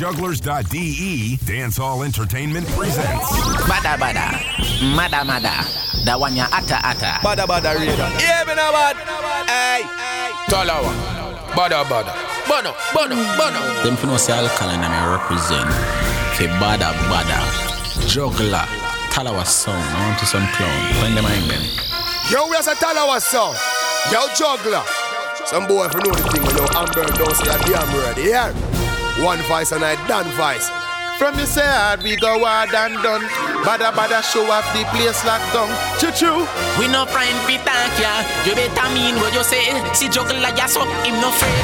jugglerz.de, Dancehall Entertainment presents. Bada bada, mada mada, da one ya ata ata. Bada bada radio. Yeah, me no bad. Hey, Talawah. Bada bada. Bono, bono, bono. Them for no say alkaline and I represent. Ke bada bada, juggler, Talawah song. I want to some clown. Find them in them. yo, we are a Talawah song. Yo, juggler. Some boy if you know the thing, you know Amber don't say a damn word. Yeah. One voice and I done voice. From you say hard, we go hard and done. Bada bada show off the place locked down. Choo choo. We no friend fi thank ya. You better mean what you say. See juggler ya so him no afraid.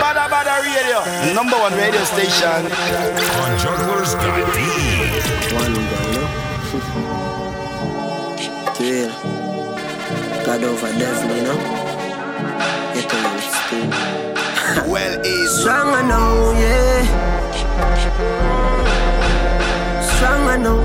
Bada bada radio. Number one radio station. On Jugglerz One girl, no? Real. God over devil, you know? Get on it still. Well, is Strong I know, yeah. Strong I know.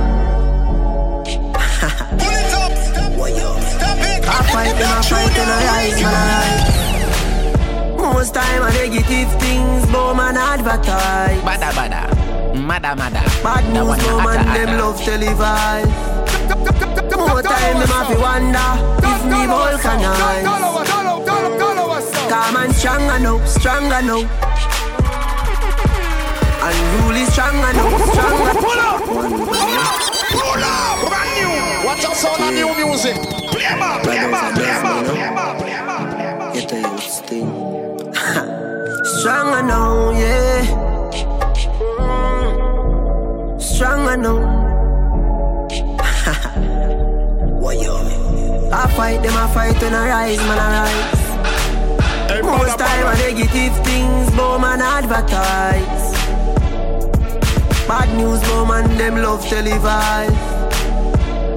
I fight them, I fight and I rise, man, I rise. Most time I negative things, but man advertise. Bada bada, mada mada, Bad news, one no ata man, them ata. love televise. More time, them have to wonder if me vulcanize. Calm and strong, I know, strong, I know. Unruly, strong, I know, strong, I know. Watch out, sound of new music. Play ma, play ma, play ma, play ma, play ma. Get a youth sting. strong, I know, yeah. Strong, I know. I fight them, I fight when I rise, man, I rise. Most time I negative things, but man advertise. Bad news, but man them love televise.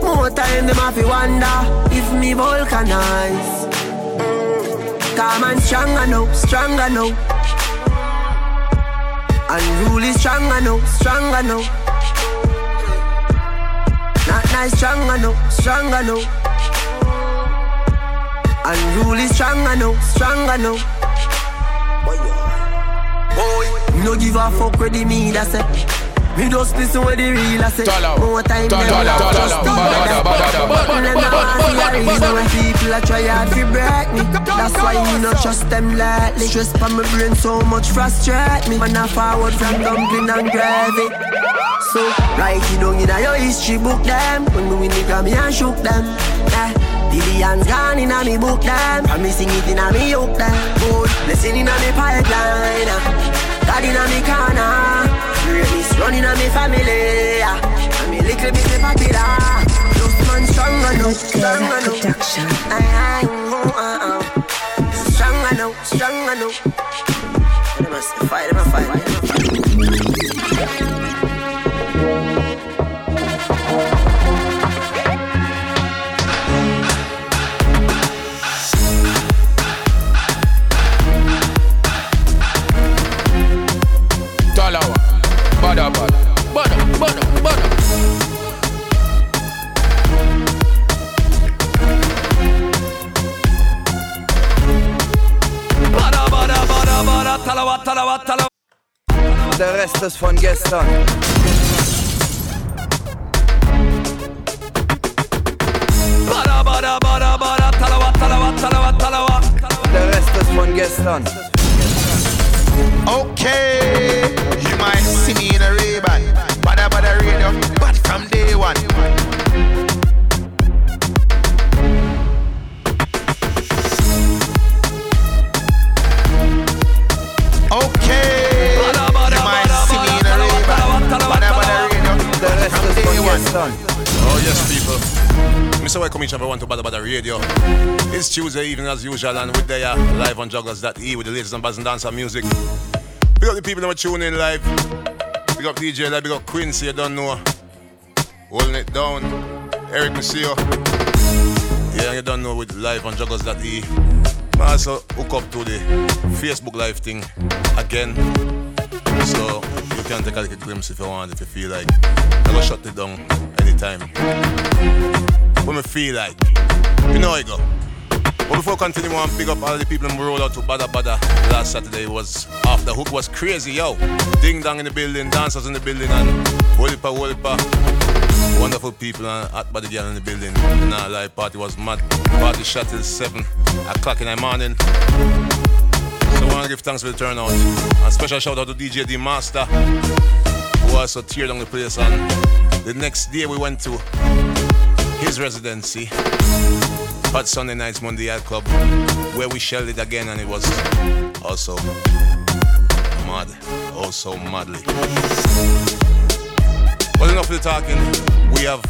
More time them have to wonder if me vulcanize. Calm and strong, I know, strong, I know. Unruly, strong, I know, strong, I know. Not nice, strong, I know, strong, I know. Unruly, strong, I know, strong, I know. Boy, no give a fuck with the me that say. Me just listen with the real I say. More time tala, love just tala, the bada, other. bada, bada, But not want see a reason when people a try hard to break me. That's why me not trust them lightly. Stress for my brain so much frustrate me. Man I forward from dumpling and gravy. So write it down in your history book them. When me win the Grammy and shook them. Eh. Billions gone in a me book them. And me sing it in a me hook them. Good blessing in a me pipeline. ah. God in a me corner. Greatness running on me family. ah. And me little bit me popular. Just man strong enough, strong. Production. Aye, aye, oh, uh, uh. Strong enough, strong enough. Them a fight, them a fight, them a fight. Ist von gestern. Der Rest ist von gestern. Okay. You might see me yes, people. Mr. Welcome each and everyone to Badda Badda Radio. It's Tuesday evening as usual, and we're there live on Jugglerz.de with the latest and buzz and dancer music. Big up the people that were tuning in live. Big up DJ Live, big up Quincy, you don't know. Holding it down. Eric Monsieur. Yeah, you don't know with live on Jugglerz.de. Also hook up to the Facebook Live thing again. So you can take a little glimpse if you want, if you feel like. I'm gonna shut it down anytime. When me feel like. You know I go. But before we continue on, pick up all the people who rolled out to Badda Badda last Saturday was off the hook was crazy, yo. Ding dong in the building, dancers in the building, and Wolipa Wolipa. Wonderful people and hot body girl in the building. Night live party was mad. Party shot till 7 o'clock in the morning. So I want to give thanks for the turnout. A special shout out to DJ D Master, who also teared down the place. And the next day we went to his residency, Hot Sunday Nights Mondial Club, where we shelled it again, and it was also mad, also madly. Well, enough of the talking. We have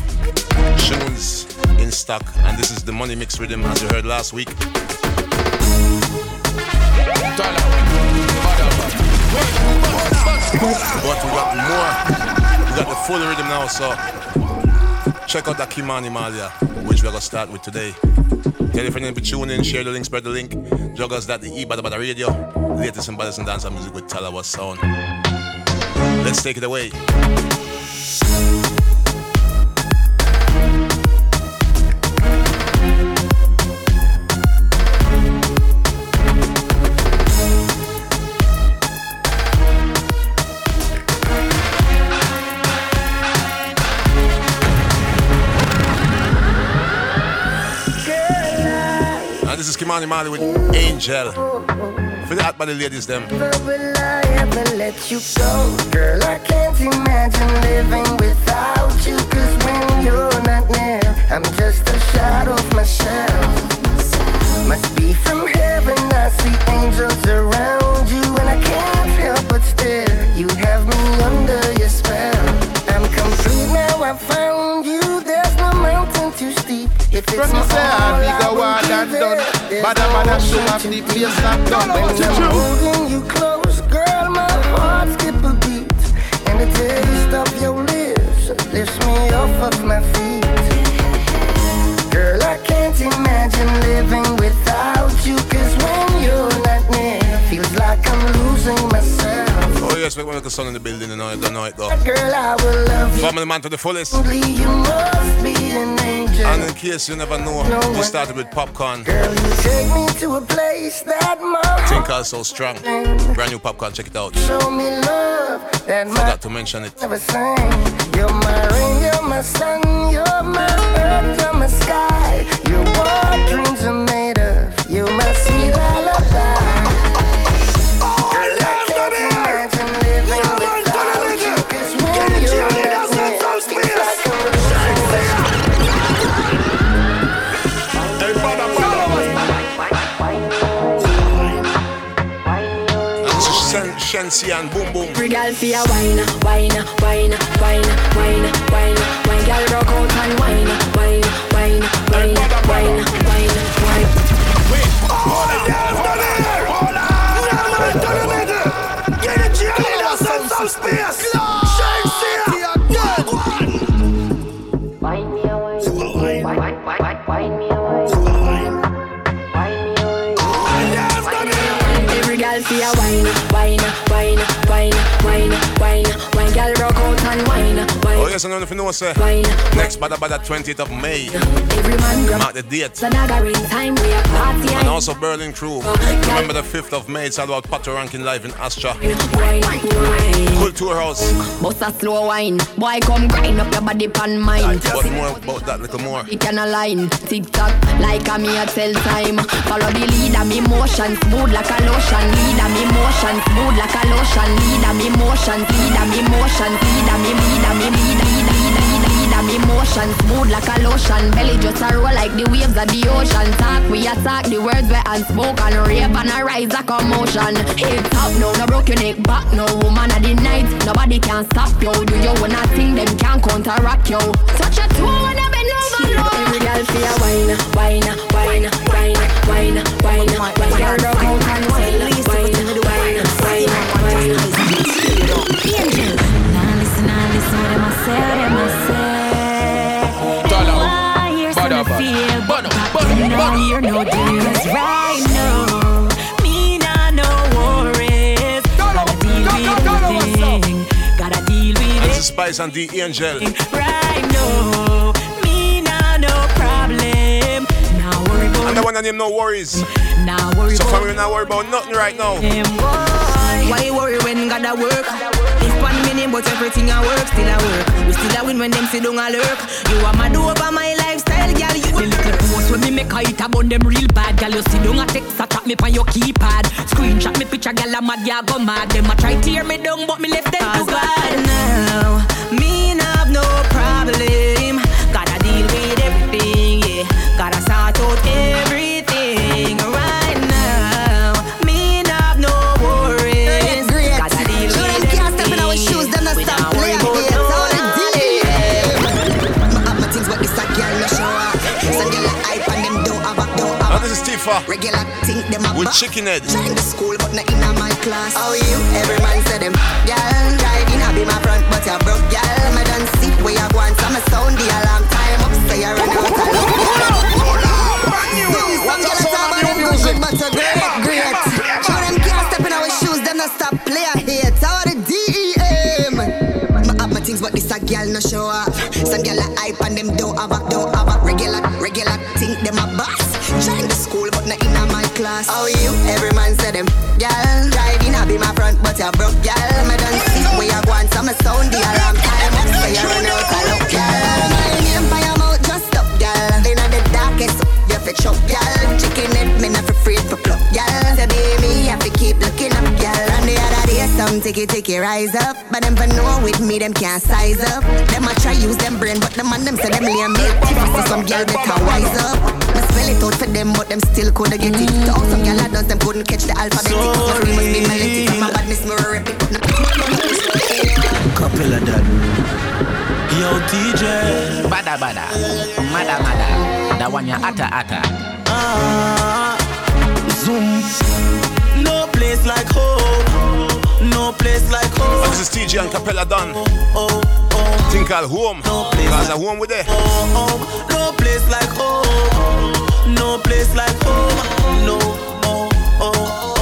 tunes in stock, and this is the money mix rhythm, as you heard last week. But we got more. We got the full rhythm now, so check out that Kimani Marley, which we're gonna start with today. Tell your friends to tune in, share the link, spread the link. Jugglerz.de, Badda Badda Radio. Latest and baddest and dance music with Talawah Sound. Let's take it away. And this is Kimani with Angel. For the hot body ladies, them. Will I ever let you go? Girl, I can't imagine living without you. Cause when you're not near, I'm just a shadow of myself. Must be from heaven, I see angels around you. And I can't help but stare. You have me under your spell. I'm complete now, I found you. There's no mountain too steep. If it's From my all, I be I go will hard give done. Bada bada show off the place locked down. When I'm holding you close, girl, my heart skip a beat. And the taste of your lips lifts me off of my feet. Girl, I can't imagine living without you. Cause when you're not near, feels like I'm losing myself. We're going to son in the building, you know, you don't know though. Girl, I will love you. Family man to the fullest. You must be an angel. And in case you never know, we started with Popcaan. Girl, you take me to a place that my Think are so strong. Brand new Popcaan, check it out. show me love that my Forgot to mention it. never sang. You're my rain, you're my sun, you're my earth, you're my sky. You're what dreams are made of. You're my sweet Shensi and Boom Boom. Free girl for your wine, wine, wine, wine, wine, wine, wine. Girl rock out and wine, wine, wine, wine, wine, wine, wine. Every Oh, yes, I know if you know, sir. Next, Badda Badda 20th of May. Every man grab Mark the date. the dagger in time. We a party And also Berlin Crew. Oh, Remember the 5th of May, it's all about Patoranking Live in Astra. Culture House. Bust a slow wine, boy come grind up your body pan mine. But more about that, little more. It can align, tick tock, like a me a tell time. Follow the leader, me motion, smooth like a lotion. Leader, me motion, smooth like a lotion. Leader, me motion, leader, me motion, leader, me leader, me leader, leader, leader, leader, leader, me motion, smooth like a lotion. Belly just a roll like the waves of the ocean. Talk, we attack the words we unspoken. Rave and a rise a commotion. Hip top, no, no broke your neck back, no woman of the night. Nobody can stop you. Do you wanna think them can counteract you? Touch a toe when I bend over low. Every girl your wine, wine, wine, wine, wine, wine, wine. Girl rock out and wine, wine, wine, Spice and the Angel. Right now, me nah no problem. Now worry about. And the one that name no worries. Now worry So family not worry about nothing right now. Why you worry when God a work? If one minute but everything I work, still I work. Still a win when them sit down a lurk. You are mad over my lifestyle, girl. You the little post when me make a hit about them real bad, girl. You sit down a text a chat me on your keypad. Screenshot me picture, girl. I'm mad, yeah, go mad. Them a try tear me down, but me left them to God now. And this is Tifa regular think them a with chicken head. Join the school, but not in my class. How you? Every man say them, girl, driving a be my front, but you broke, girl. Me done see where you go and some sound the alarm time up, say you run out of luck, girl. Zoom, some girl talk about them good, good, but you great, great. Show them can't step in our shoes, them not stop play hate. How the DEM? Me have my things, but this a girl no show up. Some girl a hype and them don't have a, don't have a regular, regular think them a boss. My. How you? Every man said them, girl. Driving a be my front, but you broke, girl. Me done see where you go and some sound the alarm day, some ticky ticky rise up, but them for know with me, them can't size up. Them a try use them brain, but them and them say them lame make tiffy, so some girl better wise up. Me spell it out for them, but them still coulda get it. Talk some girl I done, them couldn't catch the alphabetic. Must be, must be melodic. My badness, me rip it. Couple of that. Yo, TJ. Bada bada, mada mada. That one ya ata ata. Ah, zoom. No place like home. No place like home. This is TJ and Capella done. Oh, oh, oh. Think called home. No place Cause like- a home with there. oh, oh. No place like home. No place like home. No, oh, oh, oh,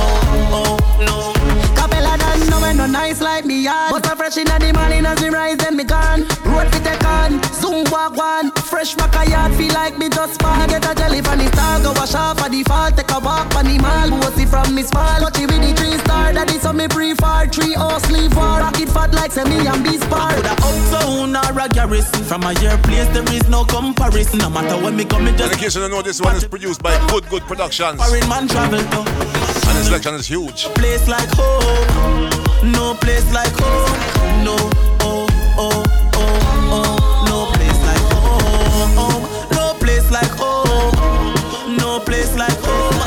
no nice like me yard But a fresh inna the morning as we rise then me gone Road fi take on, zoom walk one Fresh back a yard feel like me just spawn Get a jelly from the star, go wash off at the fall Take a walk on the mall, bossy from me small Lucky with the three star, that is some me prefer Three horse sleeve war, rock it fat like say me and be spar Coulda uptown or a garrison. From a year place, there is no comparison. No matter when me come, me just in case you don't know, this one is produced by Good Good Productions. foreign man travel to. And the selection is huge. place like home. No place like home. No, oh, oh, oh, oh. No place like home. No place like home. No place like home.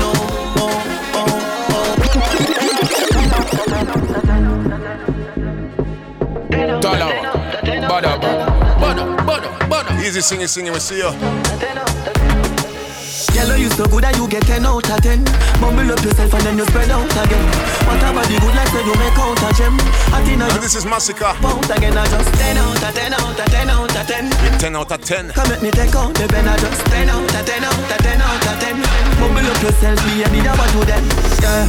No, oh, oh, oh. Talawah. Bada, bada. Bada, bada, bada. Easy singing, singing, we see you. Yellow you so good that you get 10 out of 10 Bumble up yourself and then you spread out again. What about the good like say you make out a gem. I think I And this is Masicka. out again I just 10 out of 10 out of 10 out of 10 10 out of 10. Come let me take out the pen I just 10 out of 10 out of 10 out of 10 Bumble up yourself baby that what you then Yeah.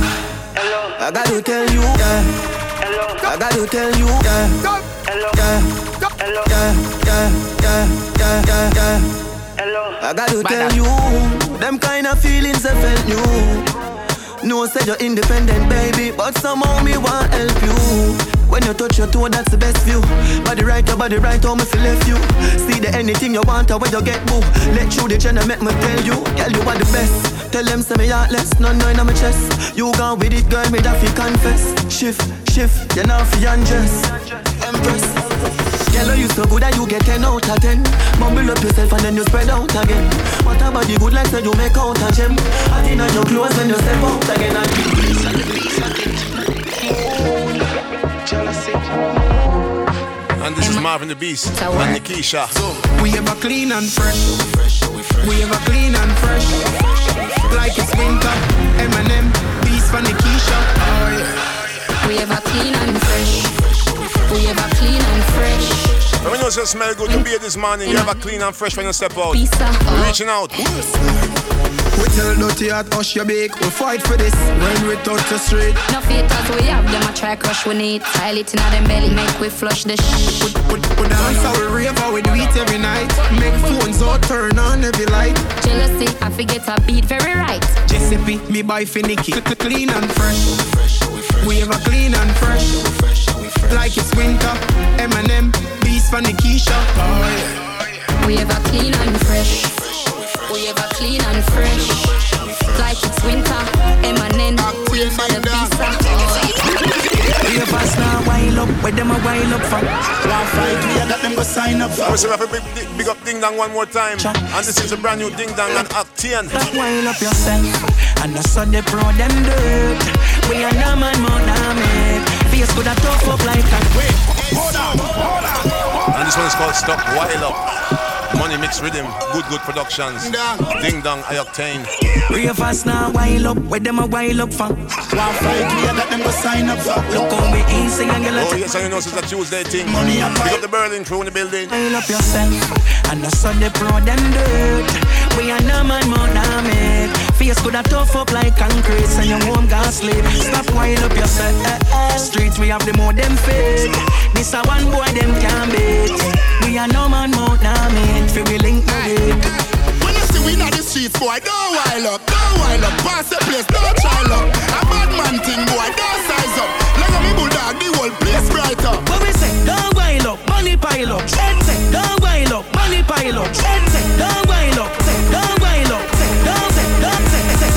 Hello. I got to tell you Yeah. Hello. I got to tell you Yeah. Hello. Yeah. Hello. Yeah Yeah Yeah Yeah Yeah Yeah Hello. I got to tell you Them kind of feelings I felt new. No said you're independent baby But somehow me want help you. When you touch your toe that's the best view. Body right your body right how me feel left you. See the anything you want or where you get boo Let you the channel make me tell you Girl you are the best. Tell them say me heartless None nine on my chest. You gone with it girl me that fi confess. Shift shift you now fi undress. Empress Girl, you so good that you get 10 out of 10 Mumble up yourself and then you spread out again What about the good like say you make out a gem I think on your clothes when you step out again and And this is Marvin the Beast and Nikisha. We ever clean and fresh. We ever clean and fresh. Like it's winter. Eminem, Beast for Nikisha. Oh yeah. We ever clean and fresh. We ever clean and fresh. And when you say smell good to be this morning, you have a clean and fresh when you step out. Pizza. Reaching out. We tell dirty at hush your bake. We fight for this when we touch the street. No filters we have, them a try crush we need. Style it in them belly, make we flush the shit. Put, put, put dance how we rave how we do it every night. Make phones all turn on every light. Jealousy, I forget a beat very right. Giuseppe, me buy finicky. Clean and fresh. We have a clean and fresh. Like it's winter. Eminem, beast from Nikisha. Oh, yeah. We have a clean and fresh. We have a clean and fresh. Like it's winter. Eminem, queen for the visa. We have a star wild up, where them a wild up for. One fight, we got them go sign up for. I have a big, big, big up Ding Dong one more time. And this is a brand new Ding Dong and Octane. Wild up yourself, and the sun they pro them dirt. We are no man more than me. Face could have tough up like a. Wait, hold on, hold on. And this one is called Stop Wild Up. Money mix rhythm, good good productions. Ding dong, I octane. Real fast now, wild up, where them a wild up for? One fight, me I got them go sign up for. Look how me easy and get Oh yes, I know it's a Tuesday thing. Money up, pick up the Berlin crew in the building. Wild up yourself, and the sun they pro them dirt. We are no man more than me. Face could have tough up like concrete, and your home gas sleep. Stop wild up yourself. Eh, eh. Streets we have the more them fake. This a one boy them can't beat. We are no man more than me fi we link When you we in the streets, boy, don't wild up, don't wild up. Pass the place, don't try up. A bad man thing, boy, don't size up. Like a me bulldog, the whole place brighter. What we say? Don't wild up, money pile up. Head say, don't wild up, money pile up. Head say, don't wild up, say, don't wild up, say, don't say, don't say, say,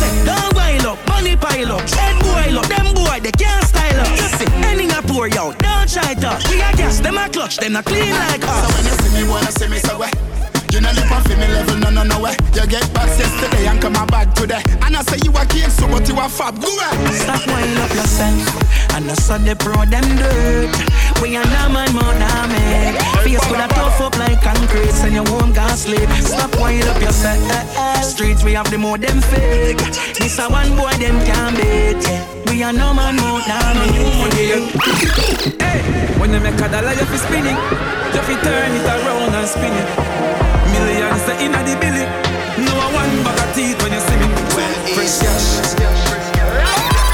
say, don't wild up, money pile up. Head boil up, them boy they can't style up. You see, any a pour out, don't try to. We a gas, them a clutch, them a clean like us. So when you see me, wanna see me so wet. You know live on me level, no no no way. You get back yesterday and come back today. And I say you a king, so but you a fab. Go away. Stop wind up yourself. And I saw the pro them dirt. We are no man more than me. Face could have tough up like concrete, and your home gas sleep. Stop wind up yourself. Streets we have the more them fake. This a one boy them can beat. We are no man more than me. Hey, when you make a dollar, you fi spin it. You fi turn it around and spin it. Millions the inna the billy. No one bag of teeth when you see me. Fresh cash.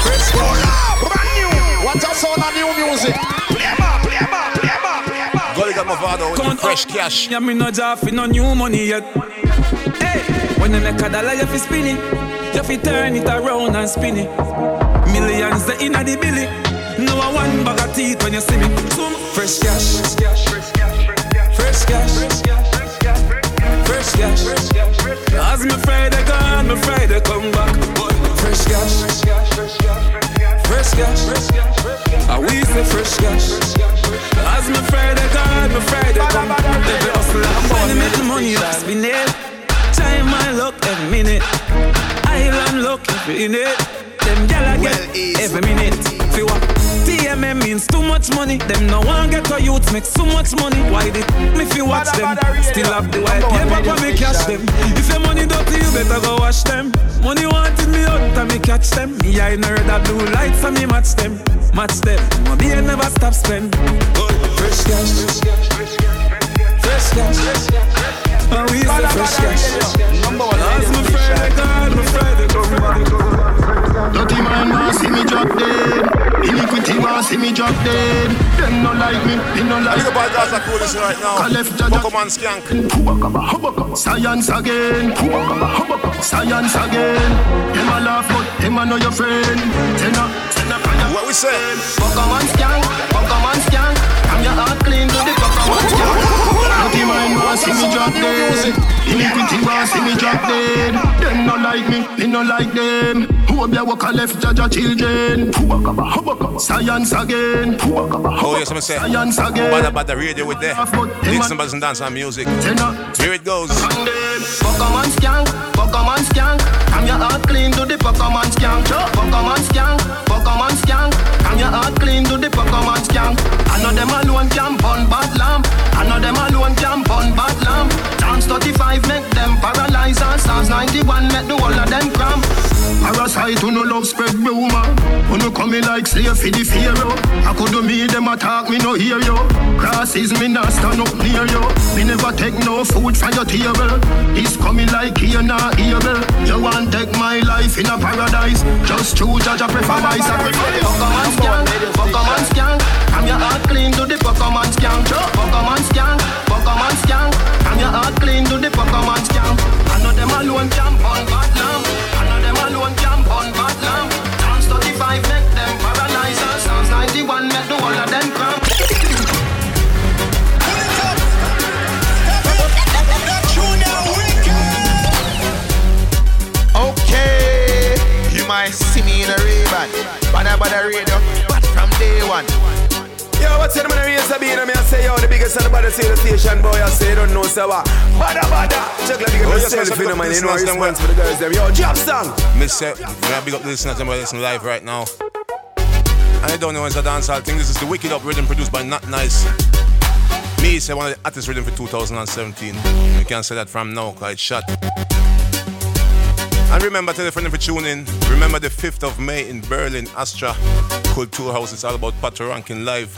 Fresh cash. Brand new. What a sound of new music. Play more, play more, play more, play more. Gully got my father with the fresh oh. cash. Yeah, me no job no new money yet. Hey, when you make a dollar, you fi spin it. You fi turn it around and spin it. Millions the inna the billy. No one bag of teeth when you see me. Fresh cash. Fresh cash. Fresh cash. Fresh cash. Fresh cash fresh cash. As me Friday gone, me Friday come back. Fresh cash, fresh cash. I we say fresh cash. As me Friday gone, me Friday come back. Every hustle I'm born, make the money up, spin it. Time my luck every minute. Island luck every minute. Them gyal I get every minute. Feel what? TMM means too much money. Them no one get a youth make so much money. Why did me if you watch them? Still have the white paper for me cash them. If your money dirty, you better go wash them. Money wanted me out and me catch them. Me I know that blue lights and me match them. Match them. My beer never stop spend. Fresh cash. Fresh cash. And we fresh cash. As my Friday God, my Friday come. Dirty man want see me drop dead. Iniquity want see me drop dead. Them no like me, they no like me. Look at Gaza coolest right now. Pokemon skank. Science again. Science again. Them a laugh, but them a know your friend. Tenna, tenna, What we say? Pokemon skank, Pokemon skank. I'm your heart clean to the Pokemon skank. Want see me drop dead. Iniquity want see me drop dead. Them no like me, me no like them. Who be a walk a left judge children? Science again. Oh yes, I'm say. Science again. Bad about the radio with there. Dixon Buzz and Dance and Music. Here it goes. Pokemon skank, Pokemon skank. I'm your heart clean to the Pokemon skank. Pokemon skank, Pokemon skank. I'm your heart clean to the Pokemon skank. I know them alone can burn bad Coming like slave for the pharaoh. I could do me them attack me no hear you. Crosses me not stand up near you. Me never take no food from your table. This coming like here not able. You want take my life in a paradise. Just choose judge a prefer my sacrifice. Fuck man skank, fuck man skank. I'm your heart clean to the fuck a man skank. Fuck a man skank, fuck man skank. I'm your heart clean to the fuck a man skank. I know them alone jump on bad lamb. A Ray-Ban, but I bother radio, but from day one. Yo, what's in the race of being? I say, yo, the biggest and the baddest radio station, boy. I say, don't know, so what? Bada, bada. Check like big up yes, yourself, yes, you know, yes, man. yes, You know, yes, response yes. for the girls, them. Yo, drop song. Miss uh, it. Yeah, big up the listeners and listening live right now. I don't know it's a dancehall thing. This is the Wicked Up rhythm produced by Not Nice. Me say one of the artist rhythm for 2017. You can't say that from now, cause it's shot. And remember, tell a friend if you. Remember the 5th of May in Berlin, Astra Culture House. It's all about Patoranking Live.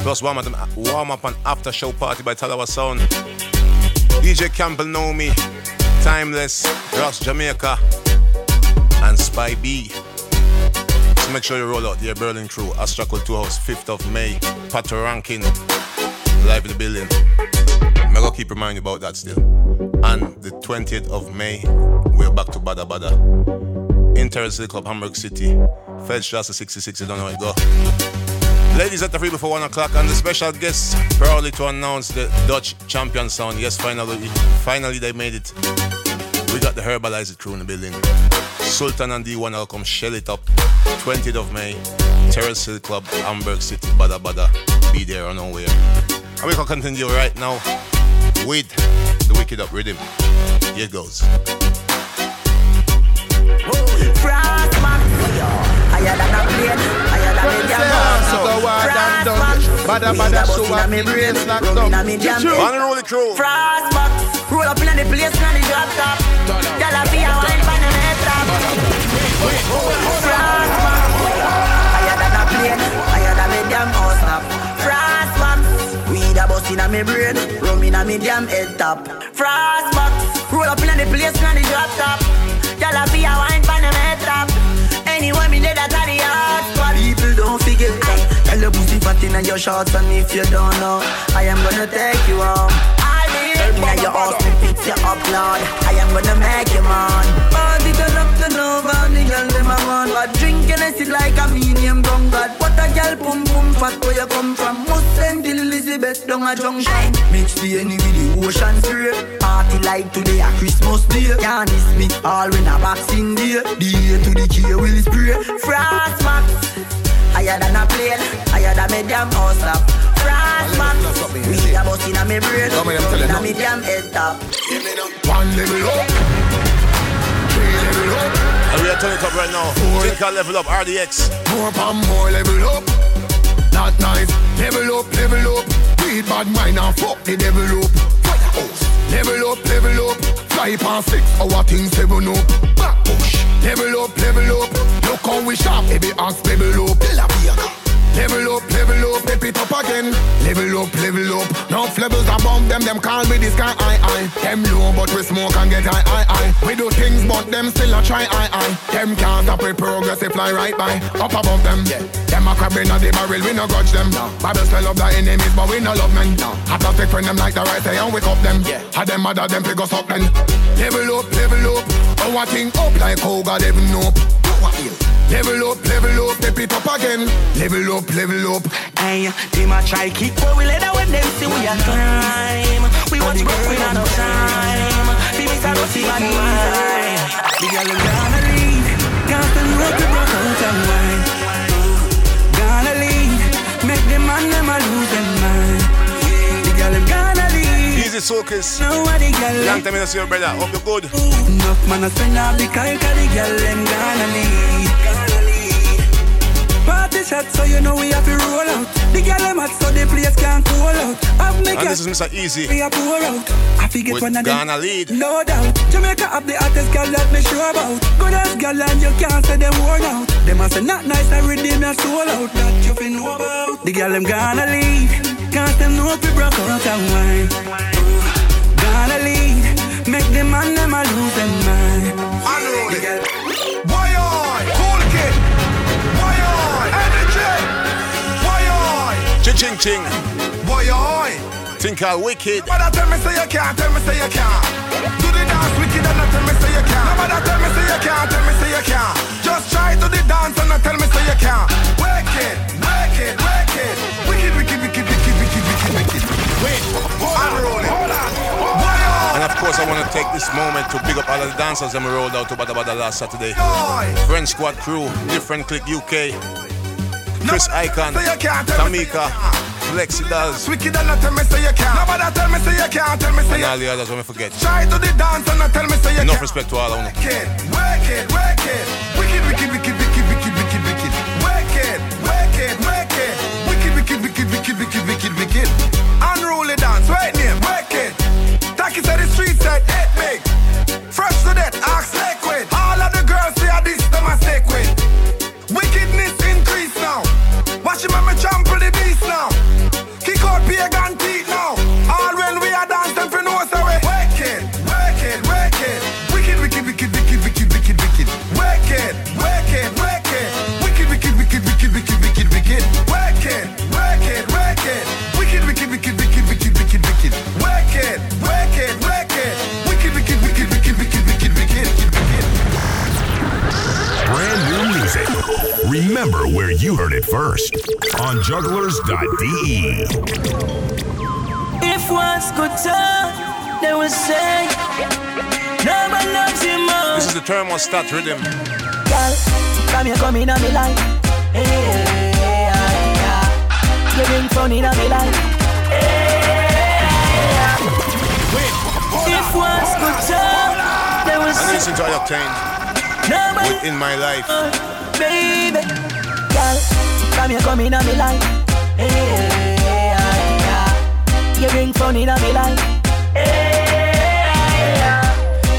Plus warm up, warm up and after show party by Talawah Sound. DJ Campbell Know Me, Timeless, Ross Jamaica, and Spy B. So make sure you roll out your Berlin crew, Astra Culture House, 5th of May, Patoranking, live in the building. I'm gonna keep reminding you about that still. And the 20th of May, we're back to Badda Badda. In Terrace City Club, Hamburg City. Feldstrasse 66, you don't know how it go. Ladies at the free before 1 o'clock, and the special guests proudly to announce the Dutch champion sound. Yes, finally, finally they made it. We got the Herbalize crew in the building. Sultan and D1 will come shell it up. 20th of May, Terrace City Club, Hamburg City, Badda Badda. Be there or nowhere. And we can continue right now with the Wicked Up rhythm. Here goes. Frostman. Higher than a plane, higher than a jam. So go hard and done. Bada bada show up the brains like Rum inna me jam. Crew. Frostbox. Roll up inna the place, inna the drop top. Gyal a fi a wine pon the head top. Frostbox. A inna me brain, rum inna me damn head top. Frostbox. Roll up inna the place, inna the drop top. Gyal a fi a wine pon the head top. Anyway, me dead at the hard spot. People don't forget that. Tell your pussy fat inna your shorts, and if you don't know, I am gonna take you home. Inna your house, me fix you up, Lord. I am gonna make you man. Party up, turn over, the girl them a run. But drink and sit like a medium gun god. What a girl pum pum fat where you come from? Must send Elizabeth down a junction. Mix the any with the ocean spray. Party like today a Christmas day. Can't miss me all when a boxing day. The A to the K will spray. Frost max. Higher than a plane, higher than me damn house. Frost. We a bust inna me brain, inna me damn head top. One level up. Three level up. And we are turning up right now. Think level up RDX. More and more level up. Not nice. Level up, level up. Beat bad mind and fuck the devil up. Firehouse. Level up, level up. Fly past six hour things seven up. Back push. Level up, level up. Look how we sharp, baby ass level up. Level up, level up, step it up again. Level up, level up. Now levels bomb them, them call me the sky high high. Them low, but we smoke and get high high high. We do things, but them still a try high high. Them can't stop we progress, they fly right by. Up above them, yeah. Them a crab in the barrel, we no grudge them. No. Bible spell up the enemies, but we no love men. No. I don't take friend them like the right say and wake up them. Yeah. Had them mother them pick us up then. Level up, level up. Oh, I think up like oh God heaven up. Level up, level up, step it up again. Level up, level up. Hey, them a try kick, but we let when them see we a climb. We watch broke, we not no time. Be Mr. Rusty, man, wine. The girl them gonna leave, can't stand rock the broke out and wine. Gonna leave, make them man them a lose them Easy Soakers. Long time I see your brother. Hope you're good. Enough man spend all the car, cause the girl them gonna leave. Party that, so you know we have to roll out. The girl them hot, so the place can't cool out. I've me And this is Mr. Easy. We are pour out. I forget With one of them. Ghana lead. No doubt. Jamaica have the hottest girl that me sure about. Good as girl and you can't say them worn out. Them a say not nice, I redeem your soul out. That you fi know about. The girl them gonna lead. Cause them know we broke out and wine. Gonna lead. Make them man them a lose them mind. Unruly. Boy, oi, cool kid. Boy, oi, energy. Boy, oi, Ching ching ching. boy, oi. Think all wicked. Nobody tell me say you can't, tell me say you can't. Do the dance wicked and not tell me say you can't. Nobody tell me say you can't, tell me say you can't. Just try to the dance and not tell me say you can't. Work it, work it. Wicked, wicked, wicked, wicked, wicked, wicked, wicked. Wait, unroll it. Hold on. Boy, oi. And of course, I want to take this moment to big up all of the dancers that we rolled out to Badda Badda last Saturday. Friend Squad crew, Different Click UK, Chris Icon, Tamika, Lexi Dolls, Wicked and not tell me say you can't. Nobody tell me say you can't, tell me say you all the others when we forget. Try to the dance and not tell me say you Enough can't. respect to all of them. Wicked, wicked, wicked, wicked, wicked, wicked, wicked. Work it, work it, work it. Wicked, wicked, wicked, wicked, wicked, wicked, wicked. Unruly dance, right name, it. Taki said the street said, hit big. Fresh to that, ask liquid. First on jugglers.de. If once could tell, they will say, No one loves you more. This is the thermostat rhythm. Girl, come here, come in on me life. Hey, hey, hey, hey, You bring fun in on me life. Hey, hey, hey. If once could tell, they will And say, listen to Octane Nobody within my life. baby. Girl, come here, come in on me life. Hey, hey, hey. You bring fun in on me life.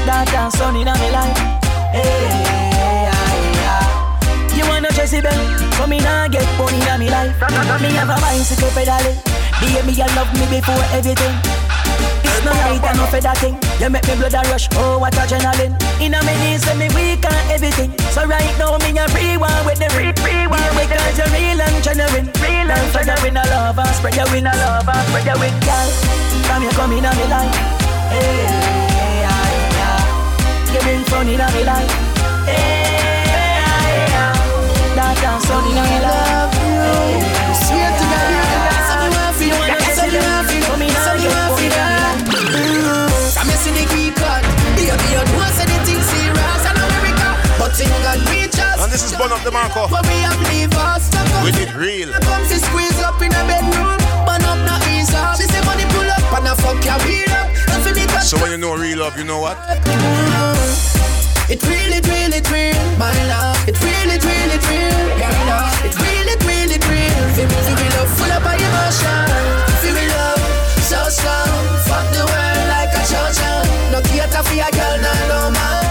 That and sun in on me life. You wanna Jezebel? So me nah get money in me life. Me have a bicycle pedaling. Baby, you love me before everything. It's no light and no feather thing. You make me blood a rush, oh what a adrenaline. In a me knees, me weak and everything. So right now me a free one with the free, free one with because you're real and genuine. Real and genuine, a love and spread your win, a love and spread your win, girl. Come here, come in on me life. Hey, hey, hey, hey. You bring fun in on me life. Hey, hey, hey. That and sun in on me life. And this is Bun Up the Marco. But we have leave us We did real. Come see squeeze up in a bedroom Burn up not ease up. She say money pull up And a fuck your wheel up. And for me touch So when you know real love, you know what? It really, really, real My love. It really, really, real Your love It really, really, real Feel me, love. Full up emotion Feel me love. So strong Fuck the world like a No cater for a girl, no, no man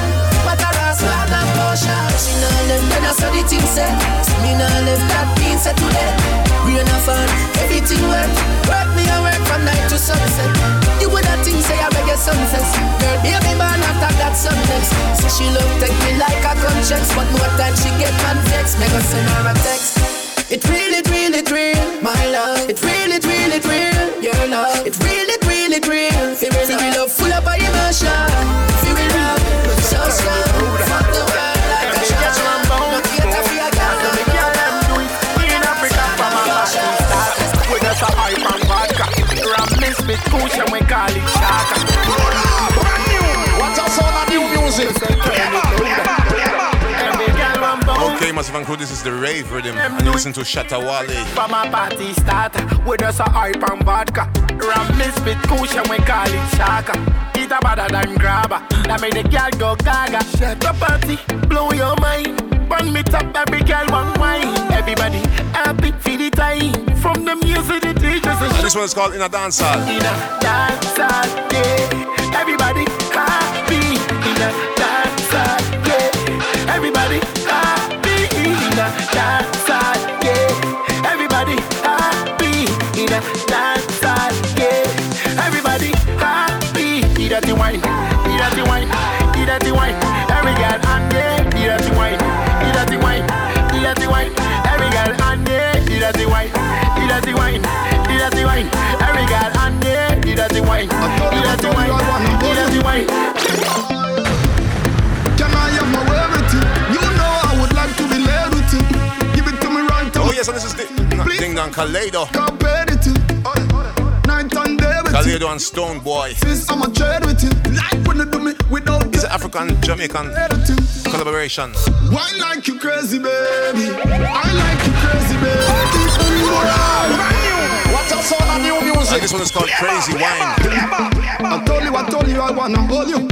And potion She no left when I saw the thing set Me no left that being set to them. Rain and fun, everything wet Work me and work from night to sunset. You would have think say I reggae sunsets Girl, baby man after that sunset Say she love take me like a contract But more time she get man vex Me go send her a text. It really, really, real My love. It really, really, real Your love. It really, really, real Feel me, love full of emotion. Feel me love. So strong Ram misfit cushion we call it shaka. Brand new What a sound of new music? Every girl want bone Okay, Massive and Crew, this is the rave rhythm. And you listen to Shatta Wale. From a party starter With us a hype and vodka. Ram misfit cushion we call it shaka. Eat a better than grabber. That make the girl go gaga. The party blow your mind. Burn me top every girl want wine. Everybody this one is called In a Dance Hall. In a dance hall, yeah. Everybody happy in a dance hall, yeah. Everybody happy in a dance hall, yeah. Everybody happy in a dance hall, yeah. Everybody happy. Eat that wine, eat that wine, eat that wine. Every girl and eat that wine, eat that wine. Can I have my way you? You know I would like to be laid. Give it to me right Oh yes, and this is the Ding Dong Kaleido. Competitive. Night and day with you. Kaleido and Stonebwoy. Sis, I'ma trade with you. Like when you do me without It's an African Jamaican collaboration. Why like you crazy, baby? I like you crazy, baby. What's up, son of new music? And this one is called Crazy Wine. I told you, I told you, I wanna hold you.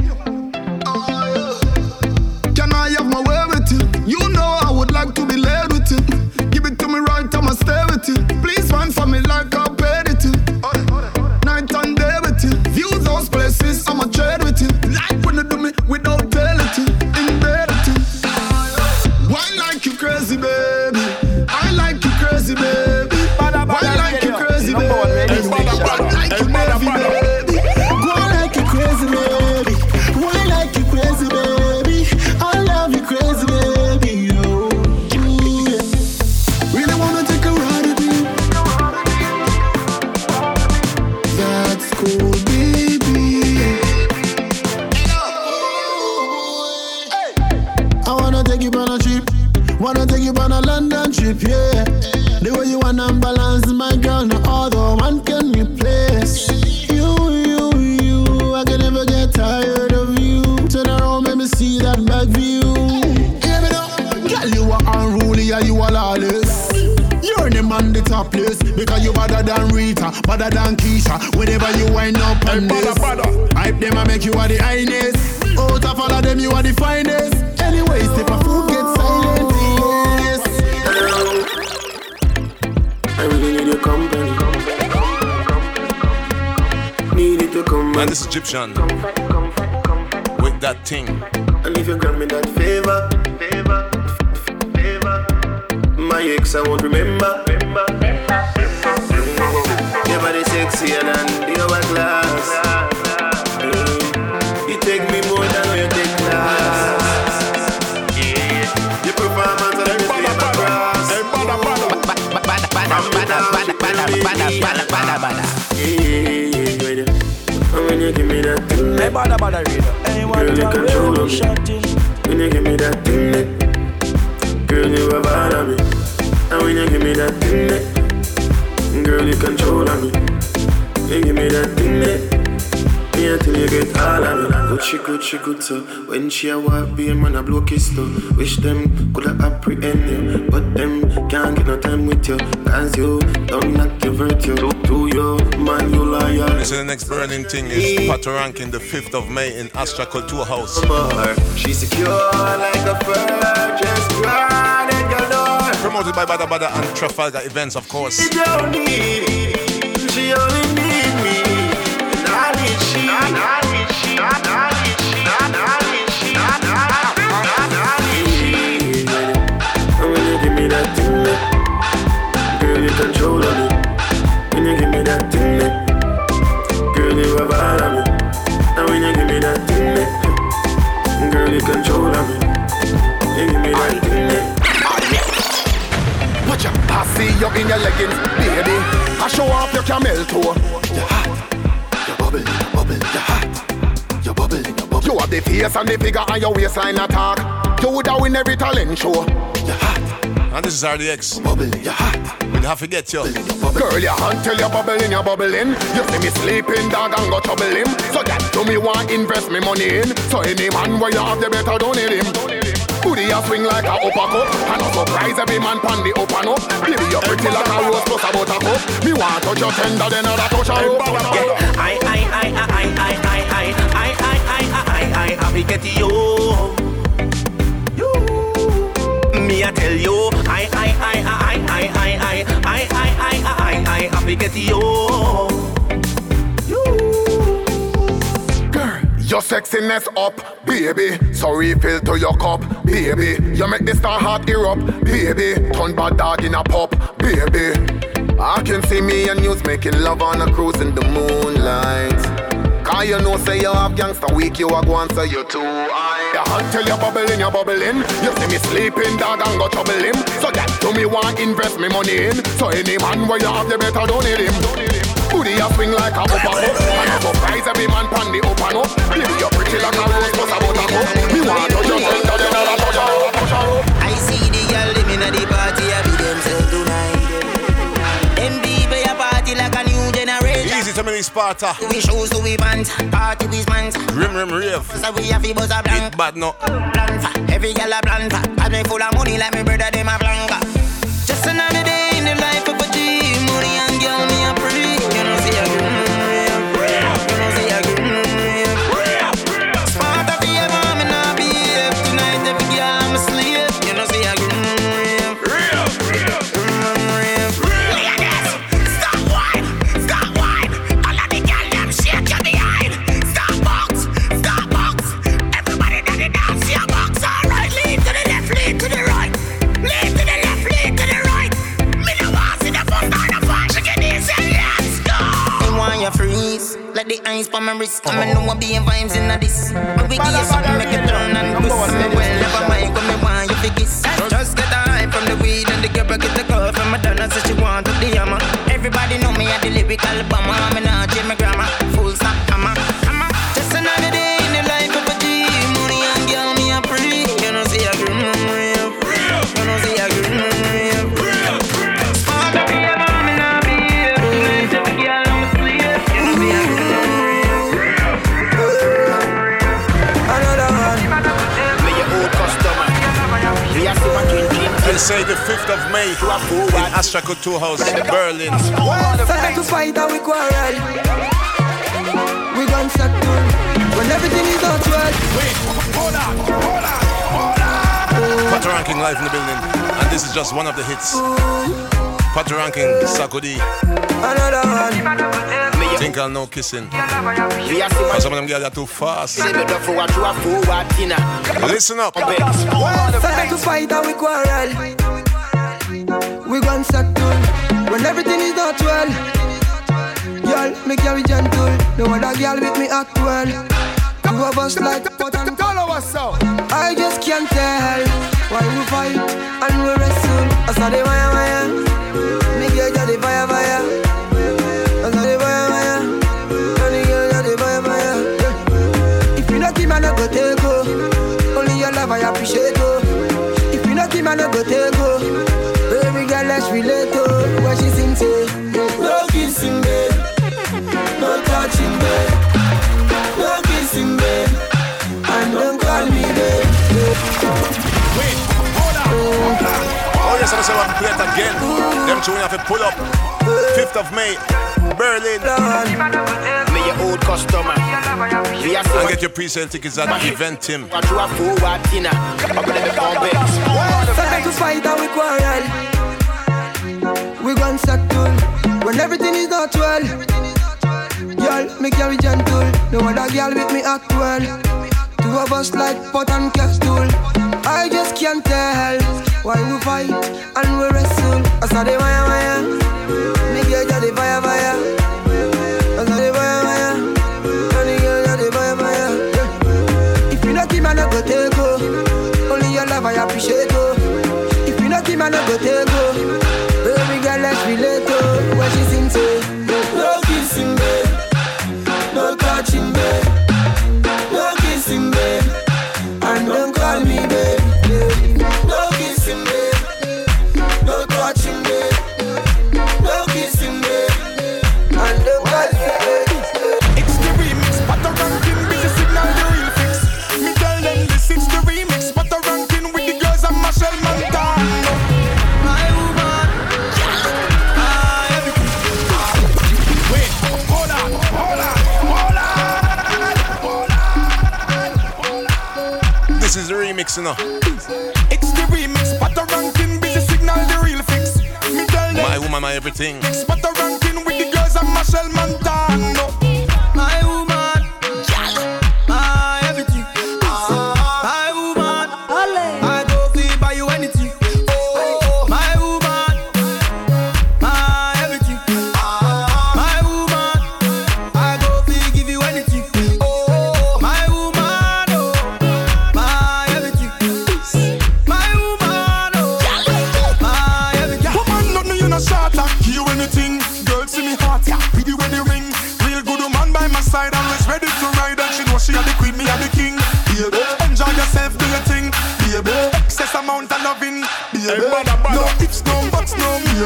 When you give me that thing, that girl, you a bother me. And when you give me that thing, that girl, you control me. You give me that thing, that me until you get all of me. She good so when she a walk, be a man a blow kiss too. Wish them coulda apprehend you, but them can't get no time with you. Cause you don't not your man, This is the next burning thing is Patoranking, the 5th of May in Astra Kulturhaus. She's secure like a bird, just grounded galore. Promoted by Badda Badda and Trafalgar Events, of course. She don't need, she only need me. And I need she, I need she, face and the figure and your waistline attack. You woulda win every talent show. You hot, And this is RDX. bubble, you hot. We'll have to get you. Girl, your hand till you're bubbling, you're bubbling. You see me sleeping, dog, and go trouble him. So that do me want invest me money in. So any man where you have, you better donate him. Booty a swing like a uppercut And a surprise every man pan the and up Baby you pretty like a rose plus a buttercup Me want touch your tender then I'll touch a rope Yeah, I, I, I, I, I, I, I, I, I, I, I, I, I, I, get you. Me I tell you, I, I, I, I, I, I, I, I, I, I, I, I, I, I, I, get you. sexiness up, baby. So refill to your cup, baby. You make the star heart erupt, baby. Turn bad dog in a pop, baby. I can see me and you's making love on a cruise in the moonlight. Cause you know say you have gangsta week, you a go and say you too high. Your heart till you bubbling, you bubbling. You see me sleeping, dog, and go trouble him. So that to me want invest me money in. So any man where you have, you better don't need him. Booty a swing like a up and up And I surprise every man pan the up and up Baby you're pretty like a rose plus a buttercup Me want to just enter the dollar touch her up, touch her up I see the girl them inna the party, I be themselves tonight. Them people a party like a new generation. Easy to me, Sparta. We shoes to we pants, party we pants. Rim rim rave. So we have to buzz a blank. It bad no. Plan every girl a plan for. Got me full of money like me brother them a blanca. Just another day freeze Like the ice on my wrist. I me know I be in vibes in this. But we give you something make it turn and twist. Me well never mind when me want you to kiss Just get a high from the weed and the girl get the call from Madonna So she want to the hammer Everybody know me at the lyrical bomber Me not 5th of May in Astra Kulturhaus, in Berlin. Start to fight and we quarrel. We gon' settle when everything is not well. Wait, hold on, hold on, hold on. Patoranking live in the building, and this is just one of the hits. Patoranking, Sakudi. Another one. Think I'll no kissing. We are still Cause some of them girls are too fast. Say me don't forward to a forward dinner. Listen up. Start to fight and we quarrel. We gon' settle when everything is not well. Girl, me carry gentle. No other girl with me act well. Two of us like pot and I just can't tell why we fight and we wrestle. I saw the wire wire. Me got the fire fire. I saw the wire wire. Girl got fire fire. If you not him, I no go take go. Only your love I appreciate go. If you not him, I no go take Yes, I'm saying play it again. Them two have to pull up. 5th of May, Berlin. Me your old customer. We are And get your pre-sale tickets at Eventim. watching to a forward dinner. Up in the complex. Start to fight and we quarrel. We gon' settle when everything is not well. Girl, me carry gentle. No other girl with me act well. Two of us like pot and castle. I just can't tell why we fight and we wrestle. I saw the wire wire. Me girl got the fire fire. I saw the fire fire. And the girl got the fire fire. Yeah. If you not him, I no go take go. Only your love I appreciate go. If you not him, I no go take go. Baby girl, let's relate to what she sing say. No kissing, babe. No touching, babe. No kissing, babe. And don't call me babe. You know. It's the remix, but the ranking busy signal the real fix. Me tell them My woman, my everything. but the ranking with the girls and Machel Montano.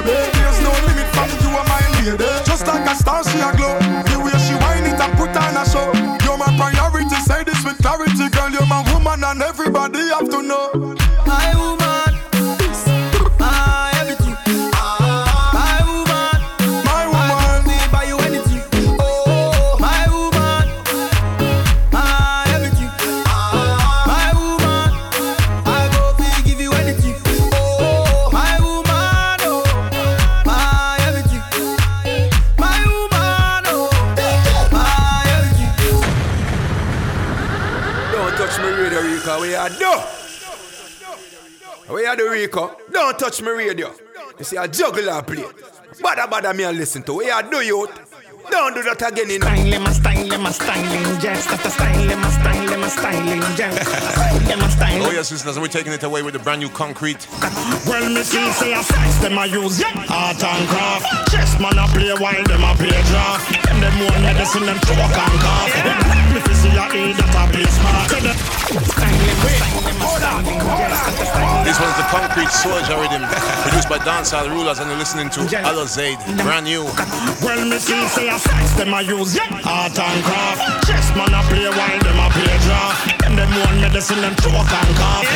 Maybe. There's no limit from you and my lady. Just like a star, she a glow. The way she whine it and put on a show. You're my priority, say this with clarity, girl. You're my woman and everybody have to know. My touch me radio. You see, I juggle and play. Badda badda me and listen to. We are do youth. Don't do that again, you know. Style, my style, my styling, just that's the style, my style, my styling, just style, my style. Oh yes, listeners, we're taking it away with the brand new concrete. Well, me see, say a size them a use, yeah, art and craft. Chess man a play while them a play draft. Them them one medicine, them choke and cough. Me fi see a eat that a play smart. Say the style, my style, my styling, just that's the style. This one's the concrete soldier rhythm, produced by Dancehall Rulers, and you're listening to Alozade, brand new. Well, me see, say a size them a use, yeah, art and craft. Chess man a play while them a play draft. Them them one medicine, them choke and cough.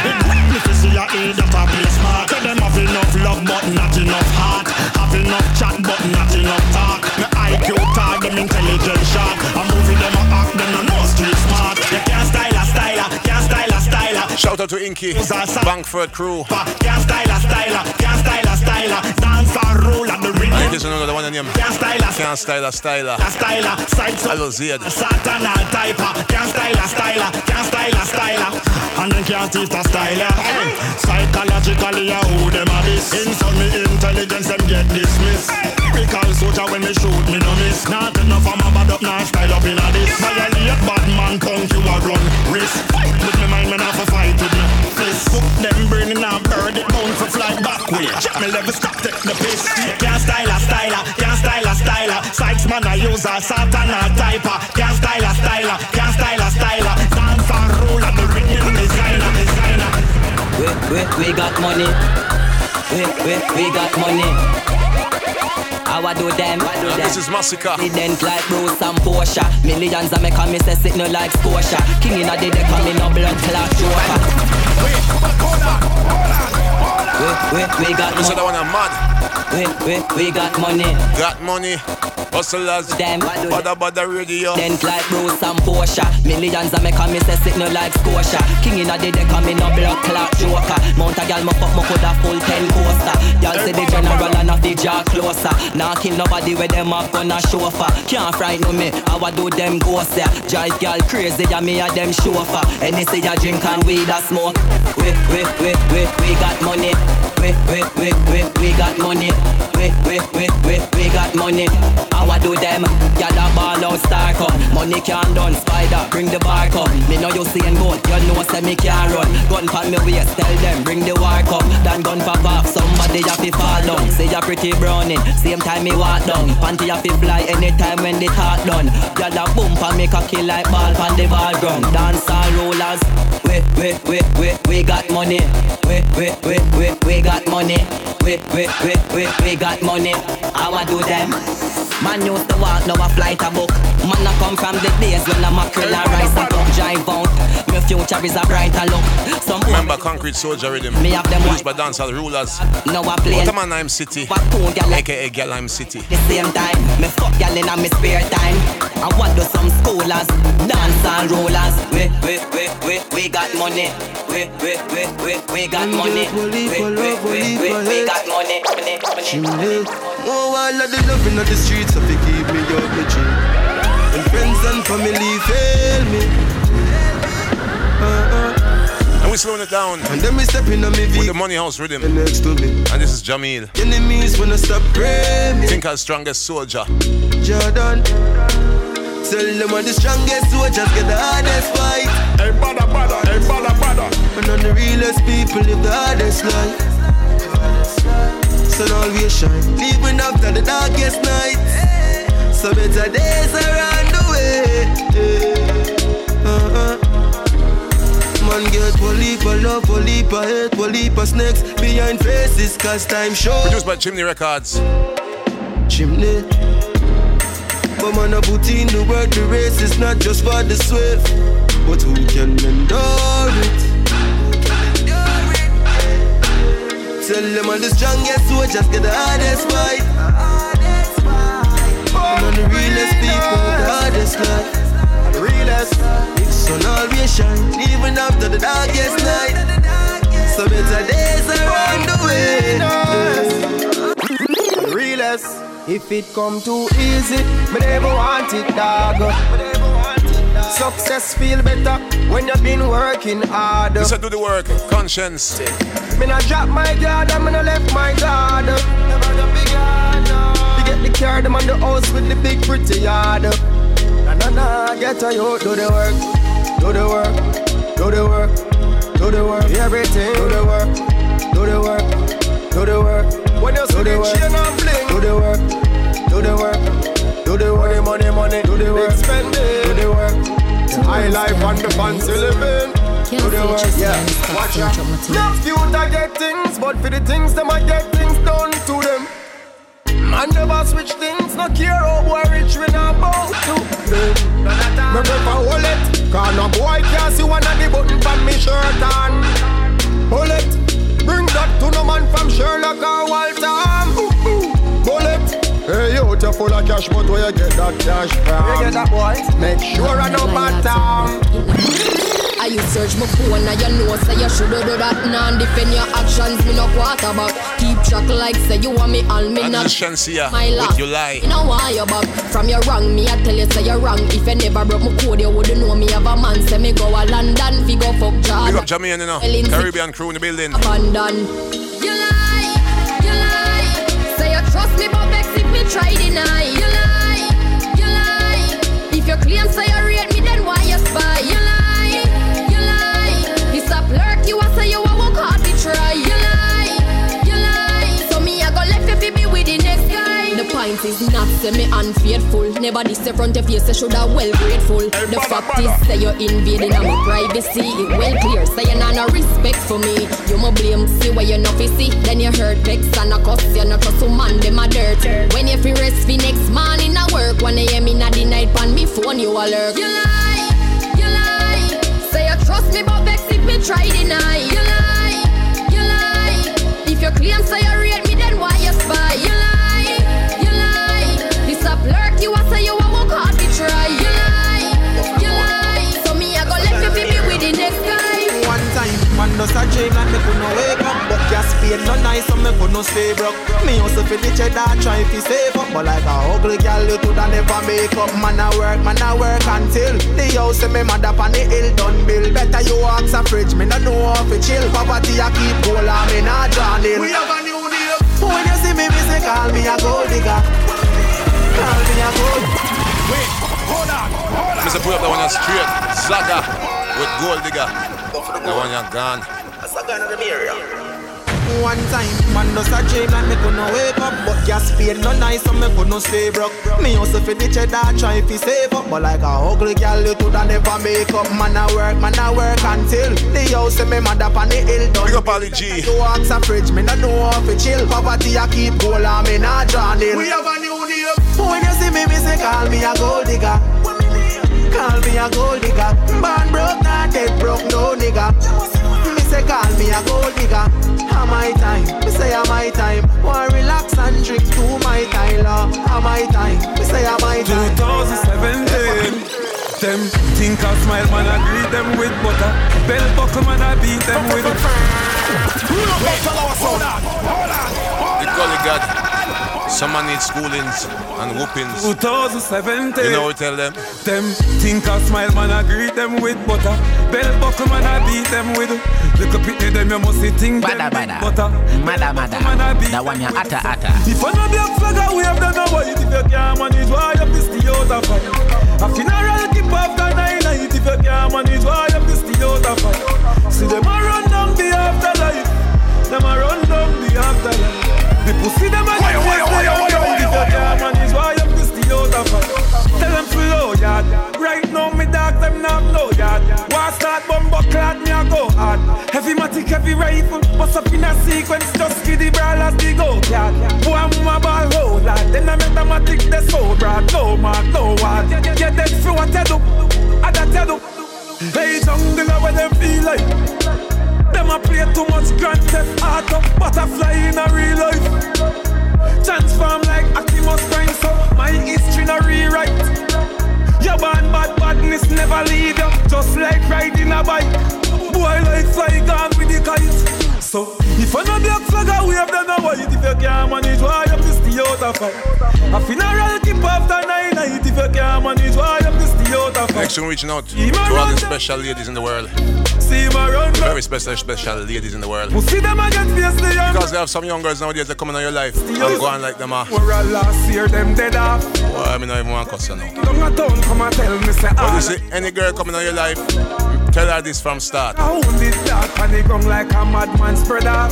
Me fi see a eat that a play smart. Say them have enough love but not enough heart. Have enough chat but not enough talk. Me IQ tag them intelligent sharp. I'm moving them a act them no know street smart. You can't style a styler, can't style a styler. Shout out to Inky, Bankford crew. Can't style a styler, can't style a styler. Dance and roll at the I rhythm. think there's another one on him. Can't style a Can't style a styler. a styler, side so Alozade. Satan and typer, can't style a styler, can't style a styler, and then can't teach a styler. Hey, psychologically, I who them a this. Insult me intelligence, them get dismissed. Typical soldier when me shoot, me no miss. Not enough, I'm a bad up, now style up in a this. Violate bad man, you a run risk. Fight with me mind, man, have a fight with me. Fist, cook them in a bird, it bound for fly back way. Check me level, stop, take the piss. Can't style a styler, can't style a styler. Sykes man, a Satan a typer. Can't style a styler, can't style a styler. Dance and roll and the rhythm designer, designer. We, we, we got money. We, we, we got money. How I do them? I do them. this is Masicka. President like Bruce and Porsche. Millions of me come, me say no like Scotia. King in a the deck, me no blood clot joker. We, we, we got This money. other one I'm mad. We, we, we got money. Got money. Hustlers. Them. Badda badda radio. President like Bruce and Porsche. Millions of me come, me say sit no like Scotia. King in a the deck, me no blood clot joker. Mount a gal, me fuck, me coulda full ten coaster. Y'all say the general and not the jaw closer. Nah kill nobody with them up on a chauffeur. Can't frighten me, how I do them ghost yeah. Jive gal crazy, yeah me a them chauffeur. Any say ya drink and weed a smoke. We, we, we, we, we got money. We, we, we, we, we got money. We, we, we, we, we got money. How I do them? Y'all a ball out star up. Money can't done, spider, bring the bar up. Me know you seeing good, you know say me can't run. Gun pan me waist, tell them bring the war up. Then gun pop off, somebody have to fall down. Say you pretty browning, same time me walk down. Panty have to fly anytime when the talk done. A bump and make a kill like ball pan the ball ground. Dance all rollers, we we we we we got money. We we we we we got money. We we we we we got money. How I do them? Man used to walk, now a flight a book. Man I come from the days when a mackerel and rice and cook drive out. My future is a brighter look. Some Remember Concrete Soldier Rhythm. Me have them Produced by Dancehall Rulers. now I play What a man I'm City. AKA Gelheim City. the same time. Me fuck y'all in a me spare time. I what do some schoolers, dance and rollers. We we we we we got money. We we we we we got money. We we we we we got money. Money, money. Chimney. Oh, all of the love in the streets, so they keep me up the tree. When friends and family fail me. Uh-uh. And we're slowing it down. And then we stepping on me With the Money House Rhythm. next to me. And this is Jahmiel. Enemies wanna stop praying me. Think our strongest soldier. Jordan. Tell them I'm the strongest soldiers get the hardest fight. Hey, badda badda, hey, badda badda. And on the realest people live the hardest life. Sun always shine, even after the darkest night. So better days are on the way. Uh, man get police love, police hate, police snakes behind faces, cause time show. Produced by Chimney Records. Chimney. But man, I put in the work, the race is not just for the swift, but who can endure it? Tell them I'm the strongest soldiers get the hardest fight. I'm on the realest people, the hardest life. The realest. Sun always shine, even after the darkest night. So better days are on the way. Realest. If it come too easy, me never want it, dog. Success feel better when you've been working hard. Listen to the work, conscience. Me not drop my guard, me not left my guard. You get the car, them on the house with the big pretty yard. Na na na, get a you do the work, do the work, do the work, do the work, everything. Do the work, do the work, do the work. When you see the chain and bling, do the work, do the work, do the work, money, money, do the work, spend it, do the work. High life and the fancy living. Do the work, yeah. Watch out. Enough youth I get things, but for the things them I get things done to them. Man never switch things, no care how boy rich we not bow to them. Me prefer it, cause no boy can't see one of the button from me shirt on. It, bring that to no man from Sherlock or Walter. Bullet. Hey, you you full of cash, but where you get that cash from? Where you get that boy? Make sure I know matter. I you search my phone and you know say you shoulda do that. Now defend your actions, me no quarter back Keep track like say you want me all me not. My life, you lie? You know why you back From your wrong, me I tell you say you wrong. If you never broke my code, you wouldn't know me have a man. Say me go a London, fi go fuck Jordan. Big up Jamaican, you know. Caribbean crew in the building. Abandon You If is not say me unfaithful. Never this the front of you say shoulda well grateful. Hey, the bada, fact bada. is say you're invading on my privacy. It well clear say you're not no respect for me. You my blame see where you not fi see. Then you hurt vex and a cuss you not trust man them a dirt. When you fi rest fi next morning a work. When you hear me na the night pan me phone you a lurk. You lie, you lie. Say you trust me but vex if me try deny. You lie, you lie. If you claim say you you a say you a work hard to try. You lie, you lie. So me I go left you fi be with the next guy. One time, man does a dream like me could no wake up But gas paid no nice so me could no stay broke Me also fi the cheddar try fi save up But like a ugly girl you coulda never make up Man a work, man a work until The house say me mother pan the hill done bill Better you ask a fridge, me no know how fi chill Poverty a keep cool and me not draw nil We have a new deal. When you see me, me say call me a gold digger Call me a gold Wait, hold on, hold on. Mr. Put up the one that's straight. Zaga with gold digger. The one you're gone. One time, man does a dream like me could no wake up. But gas paid no nice so me could no stay broke Me also fi the cheddar try fi save up. But like a ugly girl you coulda never make up. Man a work, man a work until The house say me mother pan the hill. Done Big up Ali G. You ask a fridge, me no know how fi chill. Poverty a keep gold and me not draw nil. We have a new. When you see me, me say call me a gold digger. Call me a gold digger. Born broke, not dead broke, no nigga. Me say call me a gold digger. How my time? Me say a my time? Want relax and drink to my Tyler. How my time? Me say a my time? 2017 them think I smile, man, I greet them with butter. Bell buckle, man, I beat them with. Hold on, hold on The gully god Someone needs schoolings and whoopings 2017. You know what we tell them? Them think I smile, man, I greet them with butter. Bell buckle, man, I beat them with. Little pitney, them you must see think Bada, them bada. butter. Mada, mada. Man, I beat That one you atta, atta. If I know black flag, I wave them no white. If you can't manage, why you piss the out of fight? A funeral keep after nine night. If you can't manage, why you piss the out of fight? See them a run down the afterlife. Them a run down the afterlife. The pussy them a heavy rifle. Bust up in a sequence, just give the brawlers the go. Boy, I'm a ball hold, lad. Then I tick the so broad. No mark, no what. Yeah, that's for what I do. I that I do. Hey, jungle, where them feel like. Them a play too much Grand Theft Auto Butterfly in a real life Transform like Optimus Prime So my history no rewrite Your band bad badness never leave you Just like riding a bike. Boy like fly gone with the kite So. If I no black flag I wave I white If you can't manage why you have to stay out of fight A funeral keep after nine night If you can't manage why you have to stay out of fight Next one reaching out to all the special ladies in the world. See my run Very special, special ladies in the world. We'll see them again fiercely young Because they have some young girls nowadays that come in your life And go on like them ah. We're all last year them dead off. Well, I mean I even want to cuss you now town come and tell me say But you see, any girl coming in your life Tell her this from start I hold it dark and it gone like a madman spread out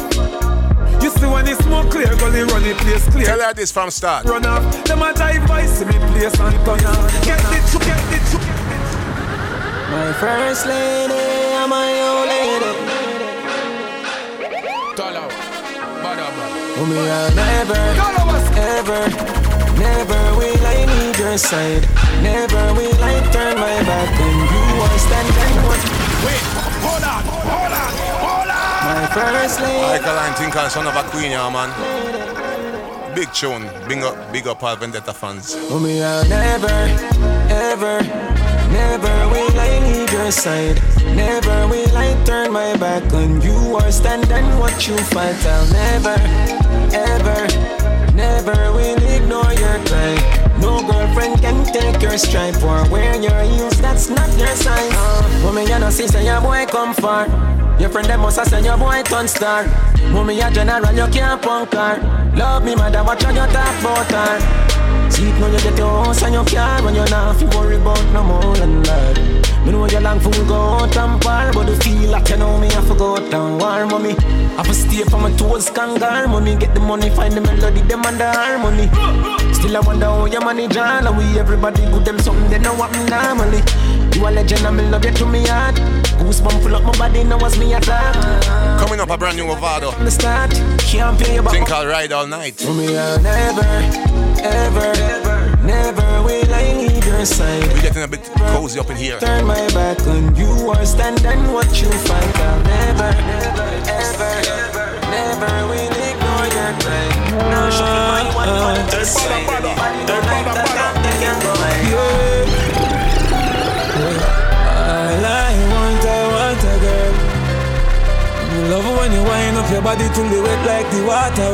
you see when the smoke clear, gully run the place clear. Tell her this from start. Run off, them a drive by, see me place and turn on. Get the chuk, get the chuk. My first lady, I'm my old lady. Tala, badda badda. Oh, me, I never, ever, never will I need your side. Never will I turn my back on you or stand and watch. Wait, hold on, hold on, hold on. My first lady. Michael and think I'm son of a queen, yeah, man. Big tune, big up, big up all Vendetta fans. Oh, me, I'll never, ever, never will I need your side. Never will I turn my back on you or stand and watch you fight. I'll never, ever, never will ignore your cry. No girlfriend can take your stripe or wear your heels. That's not your sign. Uh, woman, you know, sister, your boy come far. Your friend them must have send your boy turn star. Mommy a general, you can't punk her. Love me, mother, watch how you talk about her. See it now you get your house and your car when you're not fi worry about no more than that. Me know you long fool go out and par, but you feel like you know me I for go out and war, mommy. I for stay for my toes, kangar, mommy. Get the money, find the melody, them and the harmony. Still I wonder how you manage all, and we everybody good them something they know what me normally. You a legend and me love you to me heart. Goosebump full up my body, now was me attack. Coming up a brand new Mavado. From the start, can't pay back. Think I'll ride all night. For me, I'll never, ever, never will I leave your side. We're getting a bit cozy up in here. Turn my back on you or stand and watch you fight. I'll never, ever, ever, never will love when you wind up your body till you wet like the water.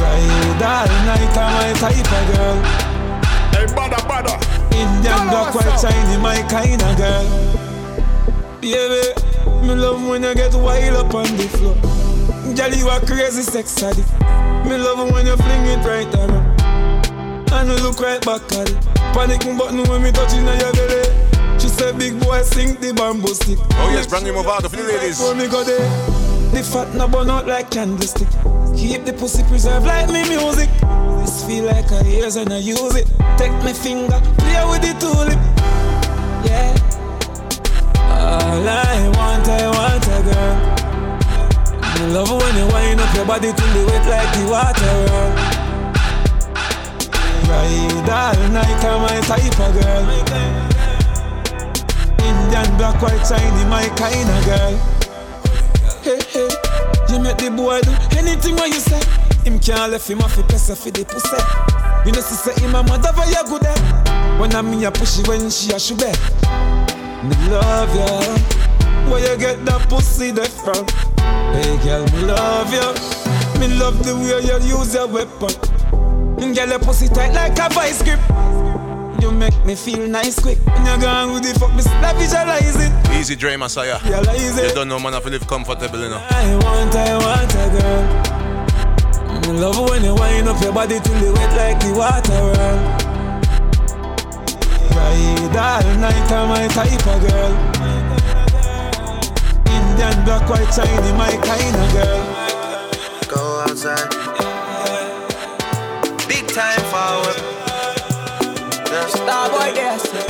Ride all night, I'm my type of girl. Hey, badda badda. Indian black, white, shiny, my kind of girl. Baby, me love when you get wild up on the floor. Girl, you a crazy sex addict. Me love it when you fling it right around. And you look right back at it. Panic button when me touching on your belly. She said, big boy, sing the bamboo stick. Oh yes, brand new Mavado for the ladies. When me go there, the fat no burn out like candlestick. Keep the pussy preserved like me music. This feel like a years and I use it. Take my finger, play with the tulip. Yeah. All I want, I want a girl. Me love when you wind up your body till you wet like the water. Ride all night, I'm my type of girl. Indian black, white, shiny, my kind of girl. Hey, hey, you make the boy do anything what you say. Him can't left him off the press for the pussy. You know, she say him a mother for your good. When I'm me a push it when she a back. Me love you. Where you get that pussy there from? Hey girl, me love you. Me love the way you use your weapon. You girl, your pussy tight like a vice grip. You make me feel nice quick. When you're gone with the fuck, me stop visualize it. Easy Dre Messiah. Realize it. You don't know man if you live comfortable, know. I want, I want a girl. Me love when you wind up your body till you wet like the water. Ride all night, I'm my type of girl. Indian black, white, shiny, my kind of girl. Go outside. Big time forward. Starboy there, sir.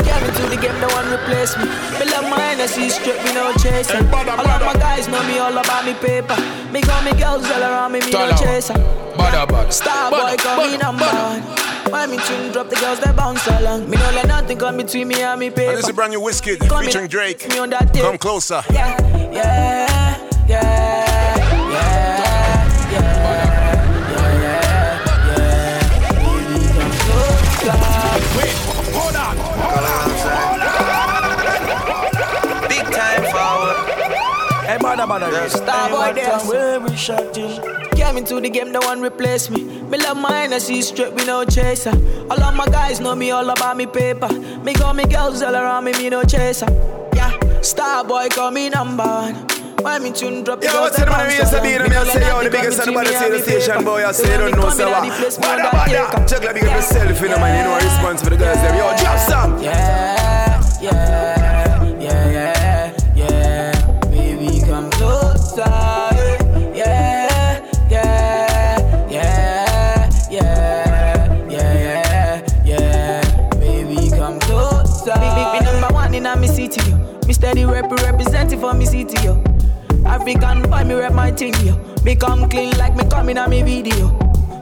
Give it to the game, the one replace me. Me love my Hennessy straight, me no chaser. All of my guys know me all about me paper. Me got me girls all around me, me no chaser. Badda, badda. Star boy, call me number one. Why me tune drop the girls that bounce along? Me no let nothing come between me and me paper. And this is a brand new Wizkid Come featuring in, Drake. Me on that tape. Come closer. Yeah, yeah, yeah, yeah, yeah. Hold on, hold on, Big time forward. Hey, badda badda, star boy dance. Where we shot him. Into the game, the one replace me. Me love my Hennessy straight, we no chaser. All of my guys know me all about me paper. Me got me girls all around me, me no chaser. Yeah, star boy call me number one. Why me tune drop the Yo, what's the man? Say, along? be Me me I say, yo, the biggest come and the between baddest in the station, boy. I So say, don't know, say what? Badda, badda. Check like big yourself, you know, man. You know, response for the girls, them. Yo, drop some. Yeah, yeah, for me city, yo. African boy, me rep my thing, yo. Me come clean like me coming on me video.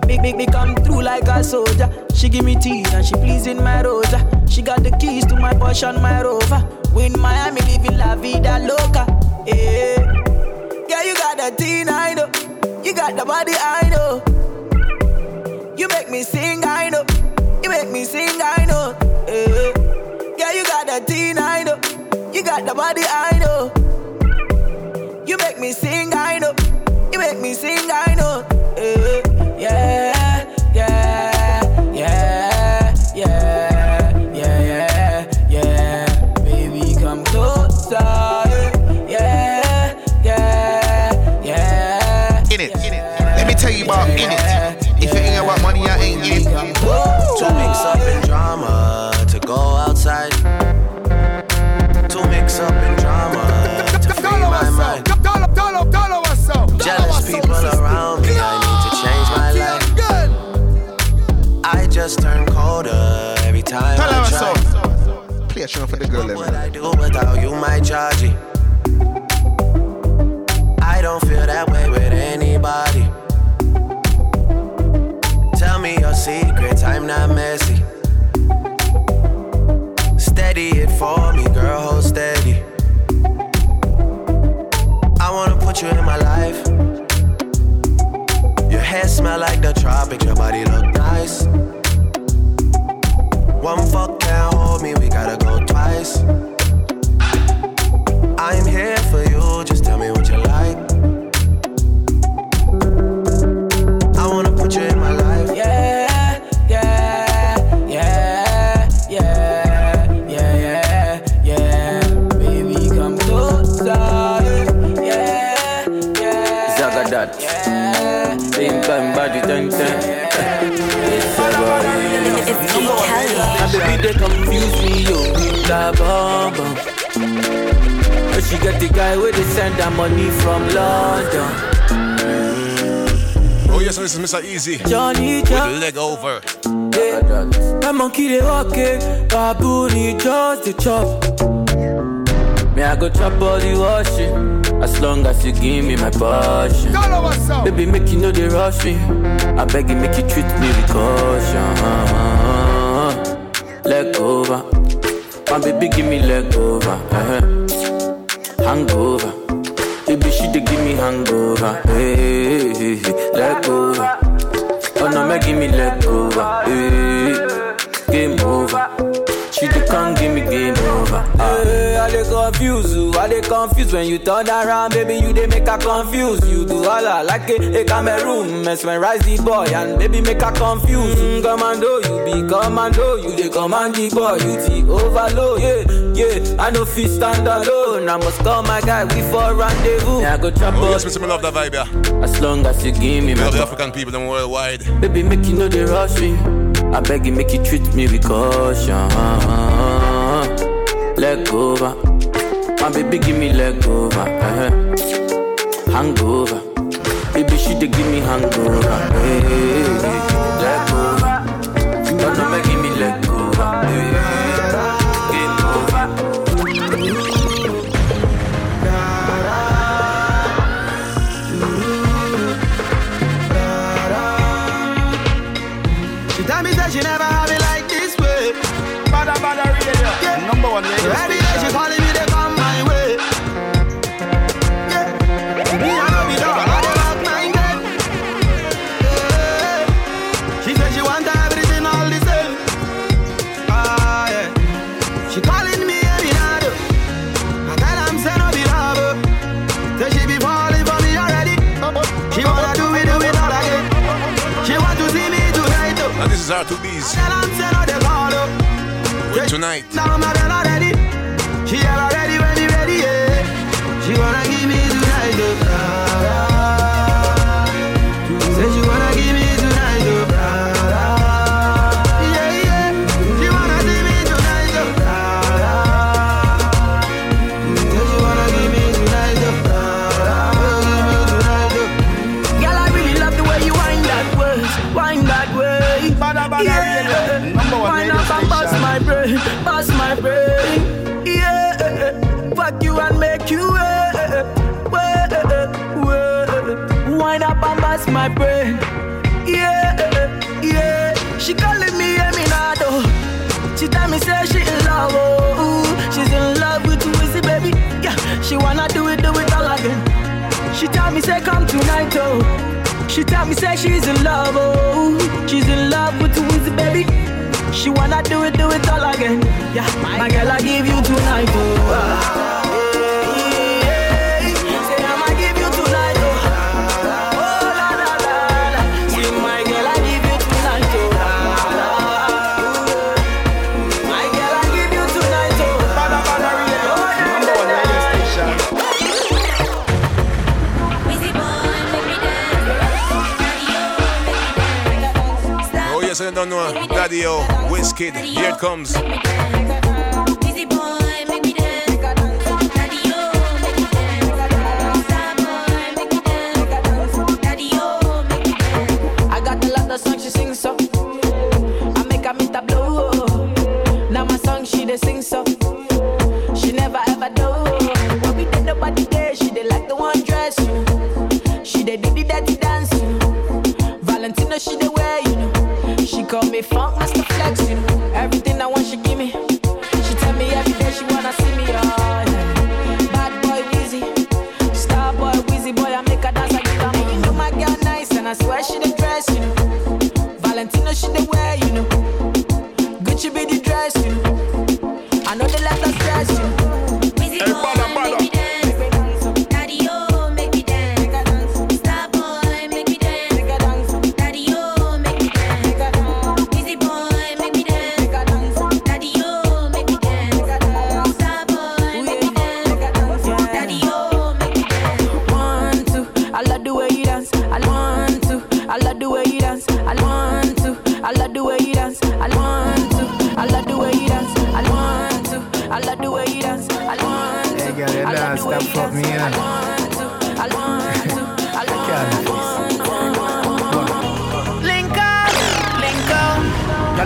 Big, big, me come through like a soldier. She give me tea and she pleasing my rosa. She got the keys to my Porsche and my Rover. We in Miami living la vida loca. Yeah, yeah, you got the teen, I know. You got the body, I know. You make me sing, I know. You make me sing, I know. Yeah, yeah, you got the teen, I know. You got the body, I know. Make me sing, I know. You make me sing, I know. Eh, Yeah, yeah, just turn colder every time Tell I try. so. Play a tune for the girl, What. I do without you, my Georgie? I don't feel that way with anybody. Tell me your secrets, I'm not messy. Steady it for me, girl, hold steady. I wanna put you in my life. Your hair smell like the tropics, your body look nice. One fuck can't hold me, we gotta go twice. I'm here for you, just tell me with la bomb bomb. But she get the guy where they send her money from London. Mm. Oh, yes, this is Mr. Eazi. Johnny With Jack. the leg over. My monkey they walk it, baboon he just the chop. Me I go chop all the washing, as long as you give me my passion. Baby make you know they rush me, I beg you make you treat me with caution. Leg over, my baby give me leg over, uh-huh. hangover. Baby she dey give me hangover, hey, hey, hey. leg over. Oh no, make give me leg over. Hey, game over. She dey come give me game over. Hey, I dey confuse you. I dey confused when you turn around, baby. You they make her confuse. You do all I like a, a Cameroon, mesmerize the boy and baby make her confused. Mm, commando, you be commando. You dey command the boy, you the overload. Yeah, yeah. I no fit stand alone. I must call my guy. We for rendezvous. Yeah, I go chop Oh, up. yes, Mr. Me love that vibe, yeah. As long as you give me We my love the African people them worldwide. Baby, make you know they rush me. I beg you, make you treat me with caution. Leg over. My baby, give me leg over. uh-huh. Hangover. Baby, she dey give me hangover. Hey, hey, hey. Leg over. No, make give me leg over. Hey, call. oh. with tonight. She tell me say she's in love, oh. She's in love with Wizzy, baby. She wanna do it, do it all again. Yeah, my girl, I give you tonight, oh. Don't. Daddy O, Wizkid, here it comes.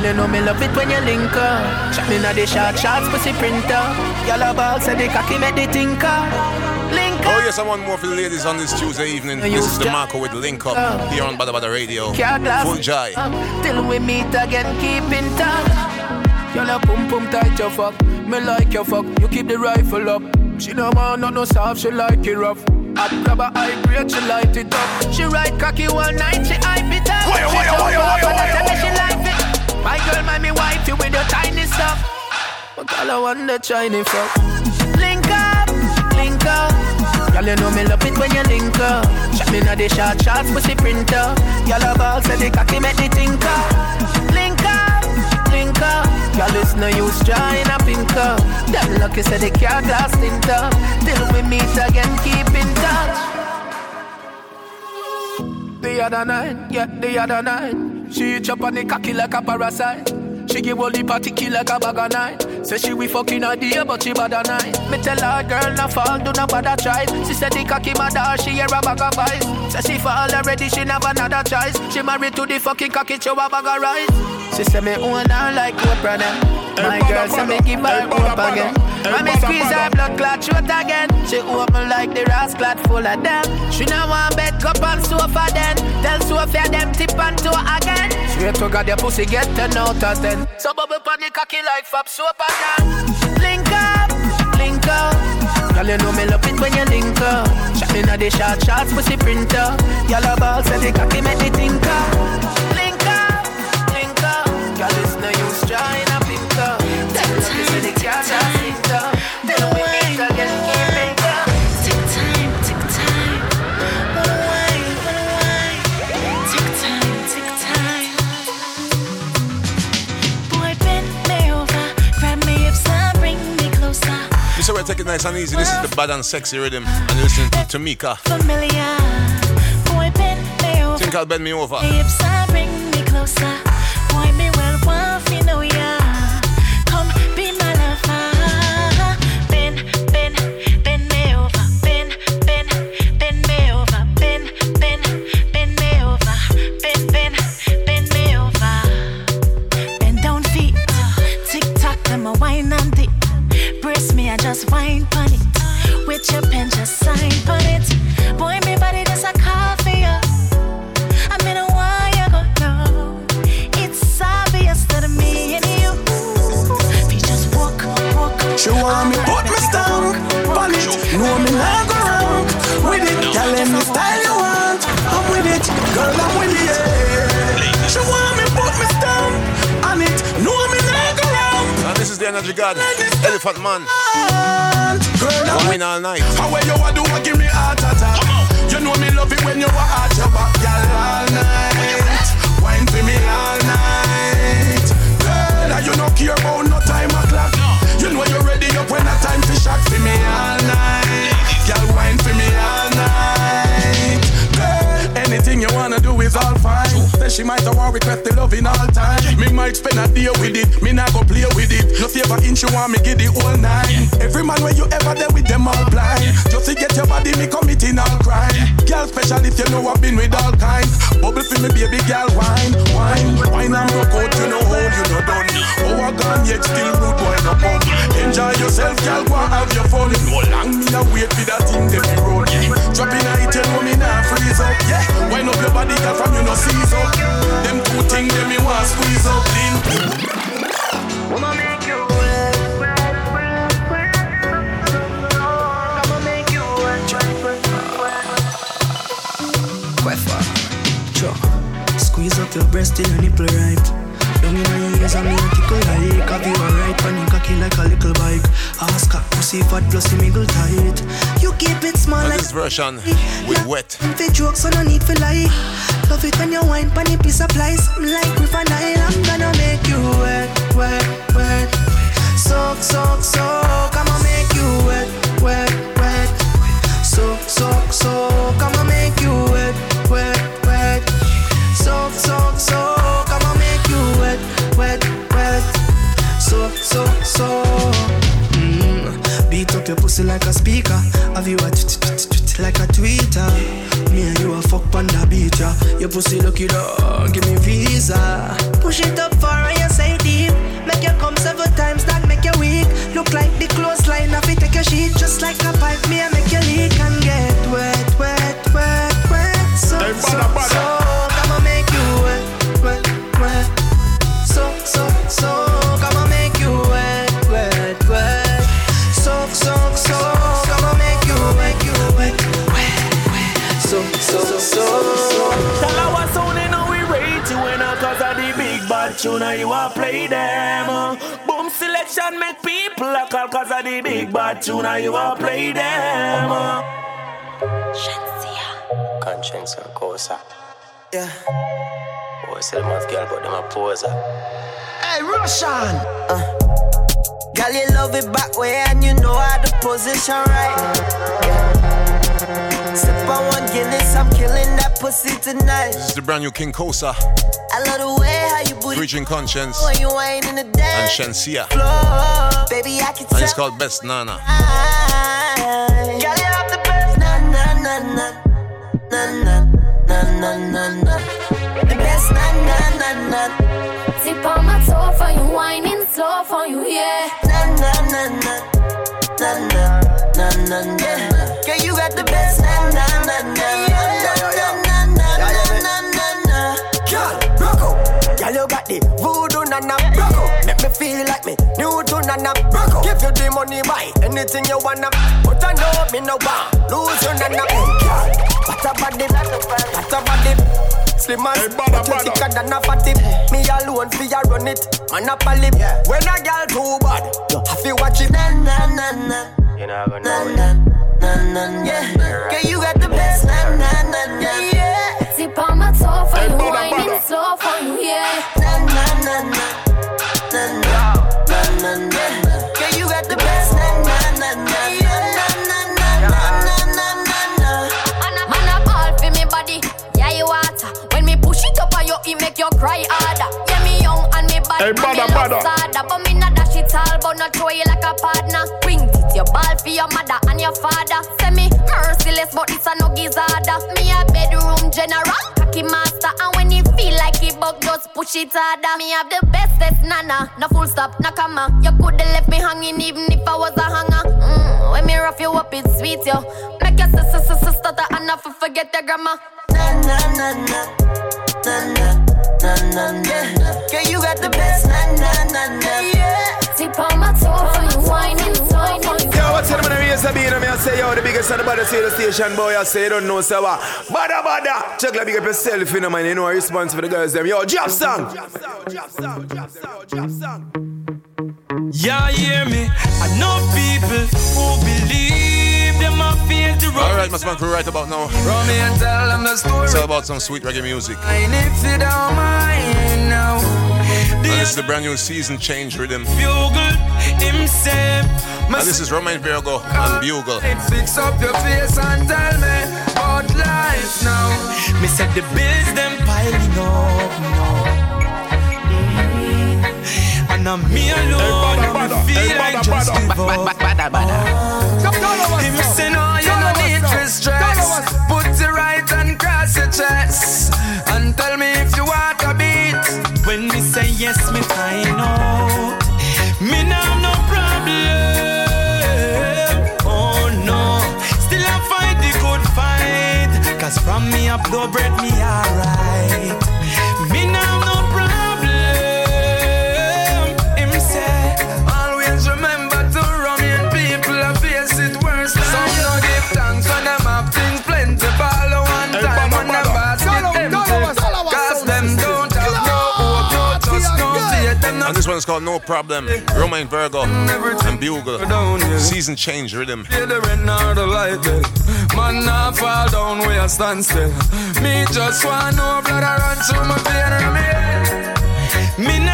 Girl, you know me love it when you link up. Shot me na the short pussy printer. Girl, a ball say the cocky make the tinker. Link Oh, yes, I want more for the ladies on this Tuesday evening. This is the Marco with Link Up uh. here on Badda Badda Radio. Full joy. up, Till we meet again, keep in touch. Girl, a pum pum tight your fuck. Me like your fuck. You keep the rifle up. She don't want no no soft. She like it rough. Hot grab a high grade. She light it up. She ride cocky one night. She hype it up. Wire, She wire, jump wire, off wire, and I wire, tell her she wire. like it. My girl, my me wife you with your tiny stuff. But girl, I want the shiny fuck. Link up, link up. Girl, you know me love it when you link up. Shot me na the short shots, pussy printer. Girl, a ball say the cocky make the tinker. Link up, link up. Girl, it's no use trying a pink up. Them lucky say the car glass tint up. Till we meet again, keep in touch. The other night, yeah, the other night. She chop on the cocky like a parasite. She give all the party kill like a bag of night. Say she we fucking idea, but she bad a night. Me tell her, girl, no fall, do not bother try. She said the cocky mother, she hear a bag of pies. Say she fall already, she never another choice. She married to the fucking cocky, show a bag of rice. She say me own her like Oprah them. My girl say me give her hope again. When me squeeze her blood clot throat again. She open like the rascal full of them. She now want bed cup and sofa then. Tell Sophia them tip and toe again. Straight to God your pussy get ten out of ten. So bubble the cocky like fab soap. Link up, link up. Girl, you know me love it when you link up. Shot me the short shots, pussy printer. Yellow ball say the cocky make me think up. Link up, link up. Girl, it's no use trying to pink up. Say the cat You say we're taking it nice and easy. This is the bad and sexy rhythm. And you're listening to Tamika. Familiar. Boy, bend me over. Think I'll bend me over. Bring me closer. Just wine pon it. With your pen, just sign pon it. Boy, me body just a coffee up. I mean, you go no? It's obvious that me and you. We just walk, walk. She want me energy god, Elephant Man. Wine all night. How you a do give me heart attack? You know me love it when you a arch your back, girl, all night. Wine for me all night. Girl, you no care about she might have want request the loving all time. Me might spend a day with it, me not go play with it. No favor inch you want me give the whole nine. Every man where you ever there with them all blind. Just to get your body, me committing all crime. Girl, special if you know I've been with all kinds. Bubble for me, baby girl, wine, wine, wine and broke out, you know hold, you know done. Oh, I gone yet still root wine up on. Enjoy yourself, girl, go have your fun. No long me a wait for that thing to be roll. Drop in a hit, you know me now freeze up. Yeah, wind up your body, girl, from you no seize up. Them two things, them me want squeeze up. Lean. I'ma make you wet, wet, wet, wet. I'ma make you wet, wet, wet, Quefa. Chuck. Squeeze up your breast till your nipple right. Down in your ears and me a tickle like Have you alright, panning cocky like a little bike. Ask her, pussy fat plus the middle tight. You keep it small like this version with wet. For jokes, so no need for lie. Love it when you wine, pan piece of plies Like River Nile, I'm gonna make you wet, wet, wet. Soak, soak, soak, I'ma make you wet, wet, wet. Soak, soak, soak, I'ma soak, soak mm. Beat up your pussy like a speaker. Have you a like a tweeter? Me and you a fuck panda beat ya Your pussy lucky dog, give me visa. Push it up far and you say deep Make you come several times, that make you weak. Look like the clothesline, if it take your sheet Just like a pipe, me and make you leak And get wet, wet, wet, wet. So, Hey, so, badda, badda. so the big bad tune and you a play them. Boom selection make people a call cause of the big bad tune and you a play them. uh. Konshens and Kosa. Yeah. Boy, say them have girl, but them a poser. Hey, Russian Uh. Girl, you love it back way and you know how to position right. Yeah. Sip on one Guinness, I'm killing that pussy tonight. This is the brand new King Kosa. I love the way how you booty. Preaching conscience. When you ain't in the day. And Shensia. Floor. Baby, I can tell. And it's called Best Nana. Tip on my toe for you, whining slow for you, yeah. Nana, nana, nana, nana, na na na got the best. Na na na na na na na na na na na. Girl, rock out. Girl, you got the voodoo nana rock out. Make me feel like me new to nana rock out. Give you the money, buy anything you wanna. But I know me no want lose you nana. Girl, what a body, what a body. Slim as but you thicker than a fatty. Me alone fi ya run it, man a palip. When a girl too bad, you have to watch it. Na na na na. You know, I'm Na na yeah. Girl, you got the best, nah, nah, nah, nah, yeah. Tip on my you, yeah. Girl, you got the best. It make you cry harder Hey, badda, badda. But me not dash it all, but not throw you like a partner. Bring it, your ball for your mother and your father. Say me merciless, but it's a no gizzard. Me a bedroom general, cocky master. And when you feel like it bug, just push it harder. Me have the bestest nana, no full stop, no comma. You coulda left me hanging even if I was a hanger. Mm, when me rough you up, it's sweet, yo. Make your sister, sister, stutter, and not forget your grandma. Na na na na na na na na. Yeah, girl, you got the best. Na na na na. Yeah. Tip on my toe for you, whining, whining. Yo, what's the man raise the beat? Me I say yo, the biggest and the baddest here station boy. I say you don't know so what. Badda badda. Check like big up yourself, you know man. You know a response for the girls them. Yo, drop song. Yeah, hear me. I know people who believe them I feel the road. Alright, Mass Man Crew, right about now. Run me and tell them the story. It's all about some sweet reggae music. And if you don't mind now, And this is the brand new season change rhythm. bugle himself. And this is Romain Virgo and Bugle. Fix up your face and tell me about life now. Me said the bills them piling up now. And I'm me alone. and me feel like just give up. Him say no, you no need to stress. Put it right and cross your chest. And tell me if you yes, me find out. Oh. Me now no problem. Oh no. Still I fight the good fight. Cause from me up blow bread me alright. Is called No Problem. Romain Virgo and Bugle. Season change rhythm. Pay the rent nor the light bill. Man, not fall down where I stand still. Me just want no blood I run through my vein me. Me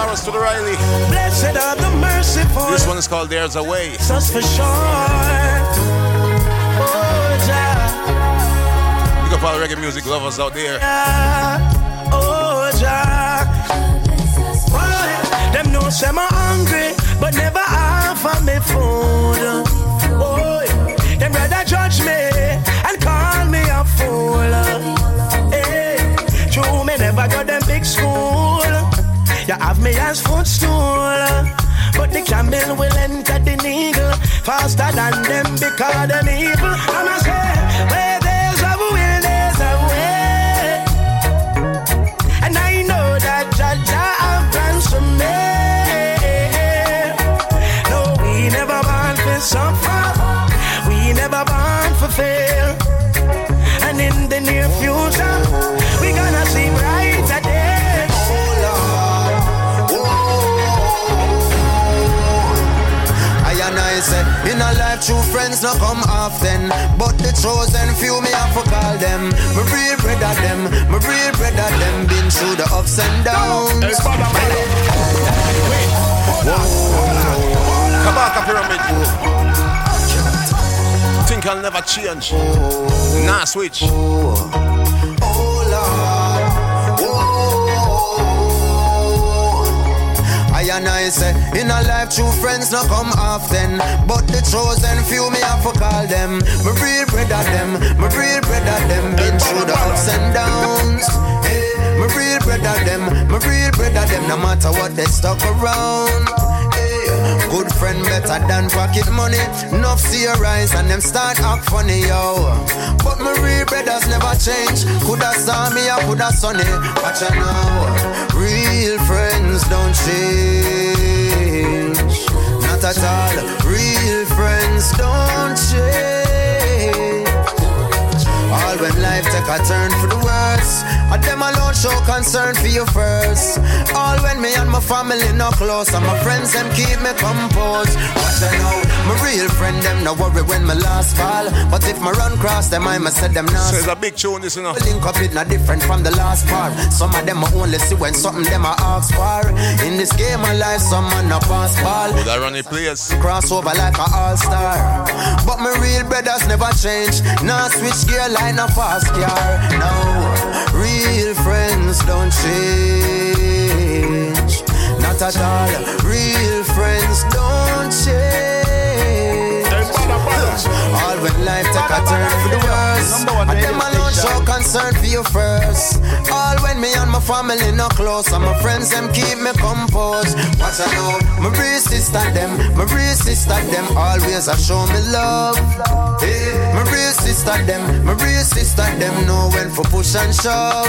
Taking it away with Tarrus to the Riley. blessed are the merciful. This one is called There's a Way. Just for short. Oh, Jah, Big up all the reggae music lovers out there. oh. Boy, Them know say I'm hungry, but never offer me food. Oh, Boy, them rather footstool. But the camel will enter the needle faster than them because them evil. I'ma say, friends not come often, but the chosen few me have to call them. My real brother them, my real brother them, been through the ups and downs. Kabaka Pyramid. Think I'll never change. Nah, switch. I and I say, in a life, true friends not come often. But the chosen few, me have to call them. My real brother them, my real brother them, been through the ups and downs. Hey, my real brother them, my real brother them, no matter what they stuck around. Hey, good friend better than pocket money. Enough see your eyes and them start act funny, yo. But my real brothers never change. Coulda saw me, I coulda sunny. Watch out now. Real friends don't change. Not at all. Real friends don't change. All when life take a turn for the worse. I them alone show concern for you first. All when me and my family no close, and my friends them keep me composed. Watch I know, my real friend them no worry when my last fall. But if my run cross them, I must said them now. So it's a big tune, this know. Link up it not different from the last part. Some of them I only see when something them I ask for. In this game of life, some man no pass ball. Would I run a place? Cross over like a all star. But my real brothers never change. Now switch gear line a fast car. No, real friends don't change. Not at all. Real friends don't change. All when life take a turn for the worse. And them alone show concern for you first. All when me and my family no close. And my friends them keep me composed. Watch I know. My real sister them. My real sister them. Always a show me love. Hey, my real sister them. My real sister them know when for push and shove.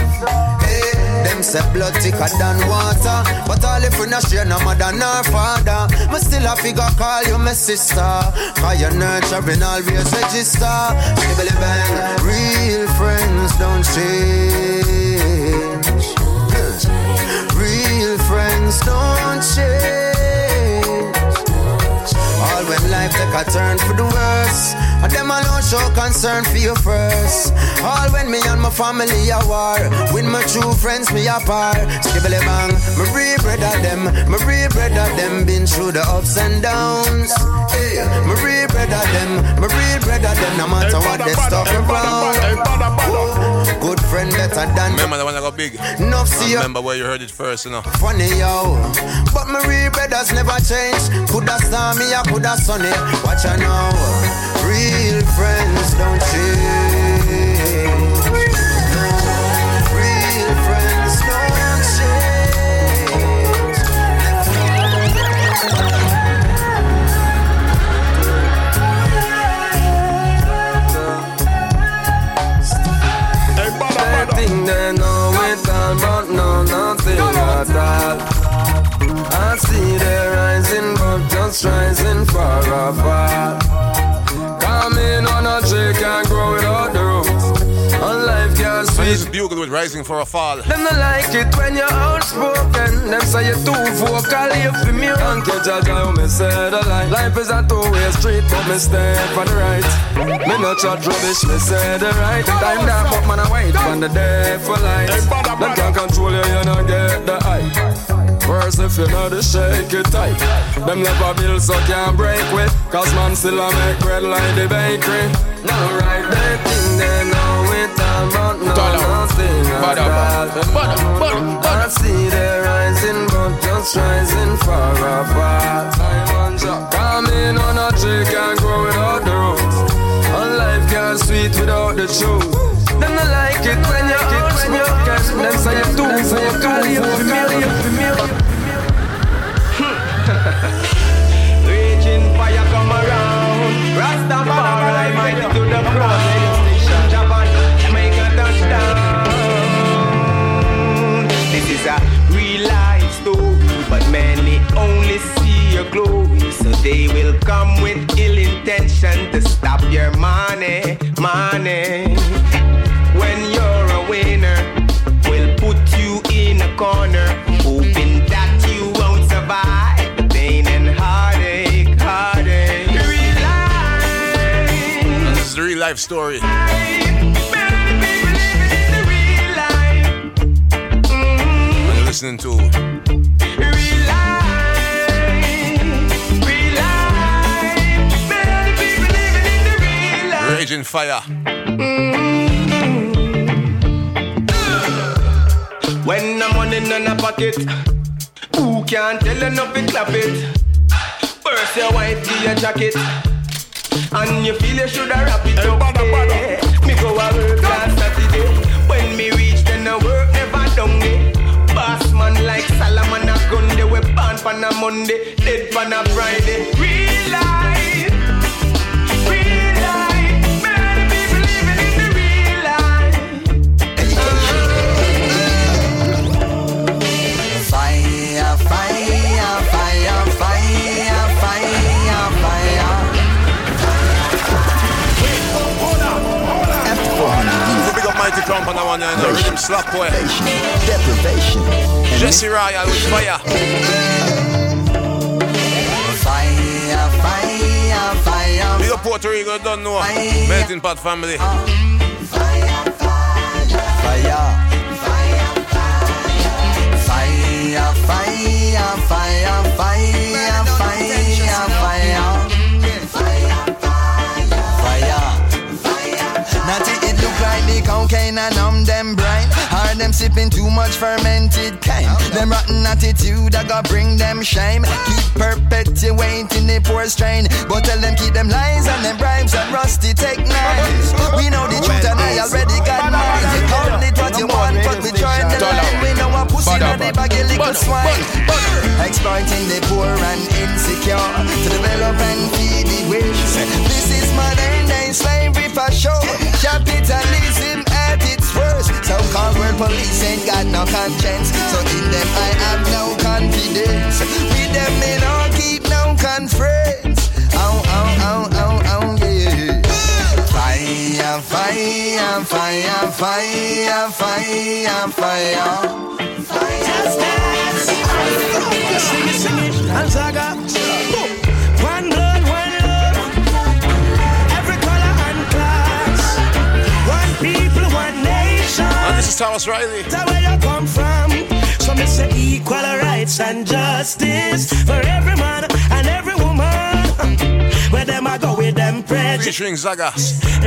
Hey, them say blood thicker than water. But all if we not share no mother nor father. Me still a figure call you my sister. Cause your nurturing always register. Skibbly bang. Real friends don't change. Concern for you first. All when me and my family are war. With my true friends, me apart. Skibbly bang. My real brother them. My real brother them been through the ups and downs. Hey, my real brother them. My real brother them. No matter what they stuck around. Good friend better than. Remember the one that got big? Enough see you. Remember where you heard it first, you know. Funny yo, but my real brothers never change. Coulda star me, I coulda sunny. Watch I know, real friends don't change. No, real friends don't change. They think they know it all, but know nothing at all. I see they rising, but just rising far apart. Coming on a tree can't grow without the roots. And life can't So this is Bugle with Rising for a Fall. Them not like it when you're outspoken. Them say you're too vocal, you feel me. Can't catch a guy who me say the lie. Life is a two-way street, but me stay for the right. Me no chat rubbish, me say the right. Time that, but man I wait on the day for light. Them can't control you, you not get the eye. Worse if you know the shake it tight. Them never build so can't break with. Cause man still a make bread like the bakery. No right, they think they know it all, but no nothing at all. I see they rising, but just rising far apart. Time on job. Coming on a tree can't grow without the roots. And life can't sweet without the truth. Them not like it when you outspoken. Them say you too vocal, you familiar, familiar. Raging fire come around. Rastafari mighty to the front. Japan, make a touchdown. This is a real life story, but many only see your glory. So they will come with ill intention to stop your money, money. Corner, hoping that you won't survive the pain and heartache, heartache. Real life, real life story. And you're listening to Raging Fire. In a pocket, who can tell enough to clap it? First your wife give your jacket, and you feel you shoulda wrap it up. Yeah. Me go a work on Saturday. When me reach, then the work never done me. Boss man like Solomon a gun, they we born on a Monday, dead on a Friday. Real life, on that one, you know, rhythm slap boy. Deprivation. Jesse Royal with fire. Fire, fire, fire. Big up Puerto Rico, don't know. Melting Pot family. Fire. Fire, fire, fire, fire, fire, fire. Fire. Natty, it look like the cocaine and numb them brain. Are them sipping too much fermented kind? Them rotten attitude that got bring them shame. Keep perpetuating the poor strain. But tell them keep them lies and them bribes and rusty take knives. We know the truth and I already got mine. You call it what you want, but we join the line. We know a pussy in the bag, you little swine. Exploiting the poor and insecure to develop and feed the wish. This is modern day slavery for sure. Capitalism at its worst. So called world police ain't got no conscience. So in them I have no confidence. With them me no keep no conference. Ow, ow, ow, ow, ow, yeah. Fire, fire, fire, fire, fire, fire. Sing it, sing it, and Zaga. One this is Thomas Riley. That's where you come from. So me say equal rights and justice for every man and every woman. Where them I go with them prejudice. Featuring Zaga.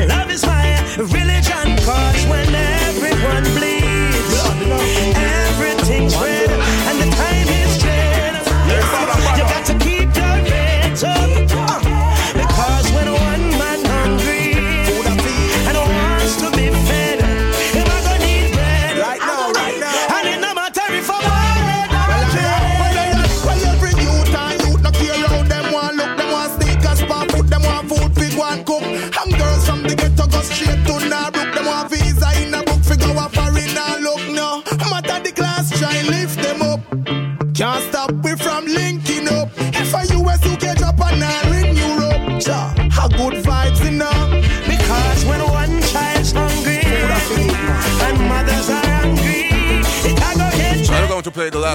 Love is my religion, cause when everyone bleeds, everything's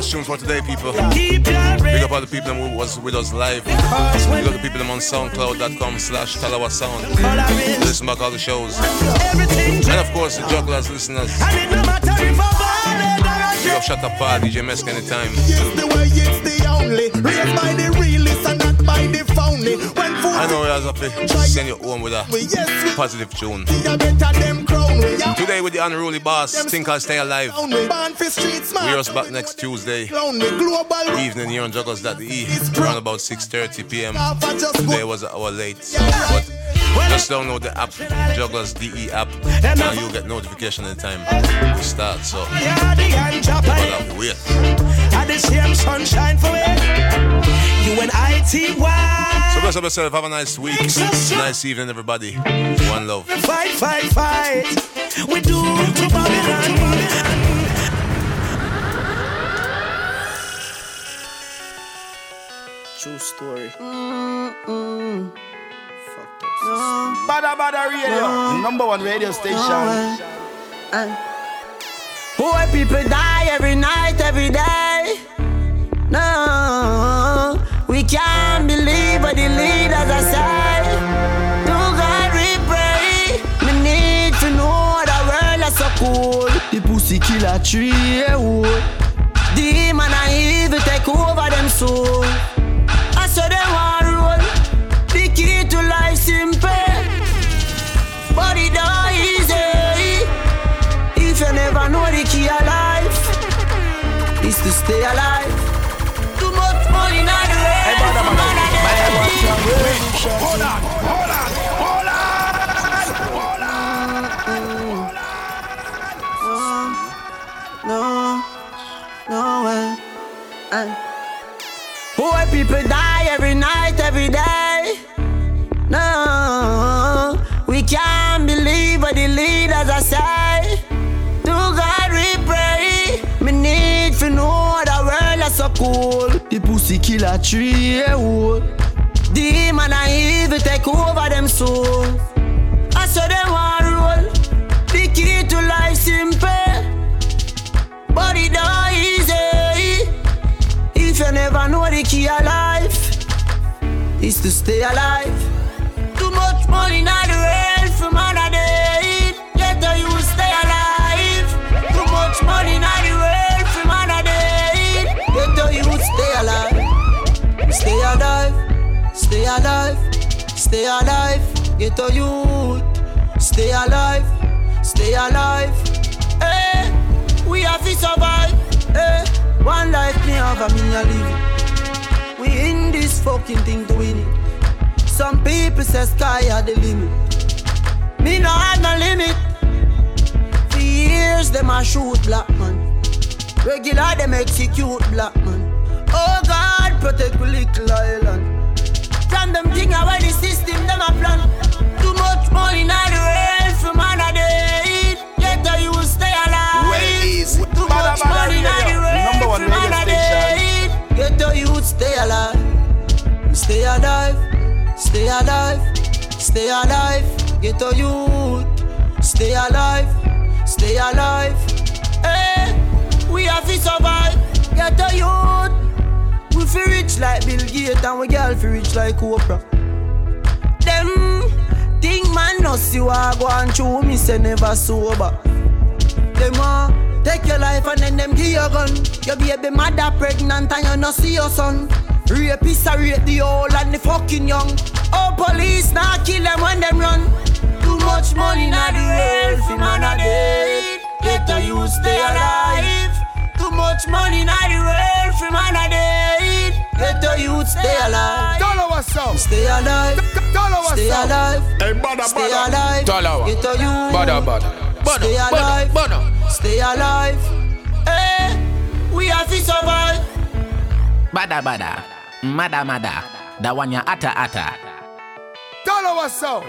the tunes for today, people. Big up all the people who was with us live. Big up the people on soundcloud.com slash Talawah Sound. Listen back all the shows. And of course the Jugglerz listeners. And it no matter if I'm bad or Big up Shut Up Pod, DJ Mesk anytime. It's the way it's the only. Raised by the realest and not by the phony. I know guys have to send you home with a positive tune. are better them crown we are. Today with the unruly boss, Think I'll Stay Alive. Born for street smart. We're us back next Tuesday. Evening here on Jugglerz.de around about 6.30 p.m. Today was an hour late. But just download the app, Jugglerz DE app, and you'll get notification anytime we start. So, Yeah, the hand but I have to wait. And the same sunshine for it. You and I team wide. So bless up yourself. Have a nice week. Nice evening, everybody. One love. Fight, fight, fight. We do to Babylon. True story. No. Badda Badda Radio, number one radio station. Boy, people die every night, every day. No, we can't believe what the leaders are saying. To God we pray. We need to know that world is so cold. The pussy killer tree, yeah, oh. Demon and evil take over them soul. Simple, but it not easy. If you never know the key of life, is to stay alive. Too much money not the way. Hey, brother, brother, Hold on, hold on, hold on. No, no way. Aye. Eh. Poor people die every night, every day. No, we can't believe what the leaders are say. To God we pray. Me need to know the world is so cool. The pussy killer tree, yeah, oh. Demon and evil take over them soul. I saw them want roll. The key to life simple, but it not easy. If you never know the key of life, is to stay alive. Stay alive. Stay alive. Stay alive. Stay alive. Stay alive get the youth. Stay alive. Stay alive. Hey, we have to survive. Hey, one life me have a me live. We in this fucking thing to win it. Some people say sky are the limit. Me no have no limit. For years them a shoot black man. Regular them execute black man. Oh God, protect we little island. From them thing away the system them a plan. Too much money now the world for man a day. Yet the you stay alive. Is Too much money now the world Number one for man a day. Get the youth stay alive. Stay alive. Stay alive. Stay alive. Get the youth. Stay alive. Stay alive. Hey, we have to survive. Get the youth. We feel rich like Bill Gates and we girl feel rich like Oprah. Them think man no see what go on through me say never sober. Them want take your life and then them give you a gun. Your baby mother pregnant and you no see your son. Rapists a rape the old and the fucking young. Oh police now kill them when them run. Too much money na the world for man a day. Get the you stay alive. Too much money na the world for man a day. Get the youth stay alive. Dollar what's up? Stay alive. Dollar what's Stay up? alive. Hey, badda, Stay alive. Dollar Get the youth. Badda, badda. Badda, Stay badda, alive. badda. Stay alive. Hey, we have to survive. Badda badda, mada mada, that one ya ata ata. Dollar what's up?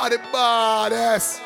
Are the baddest.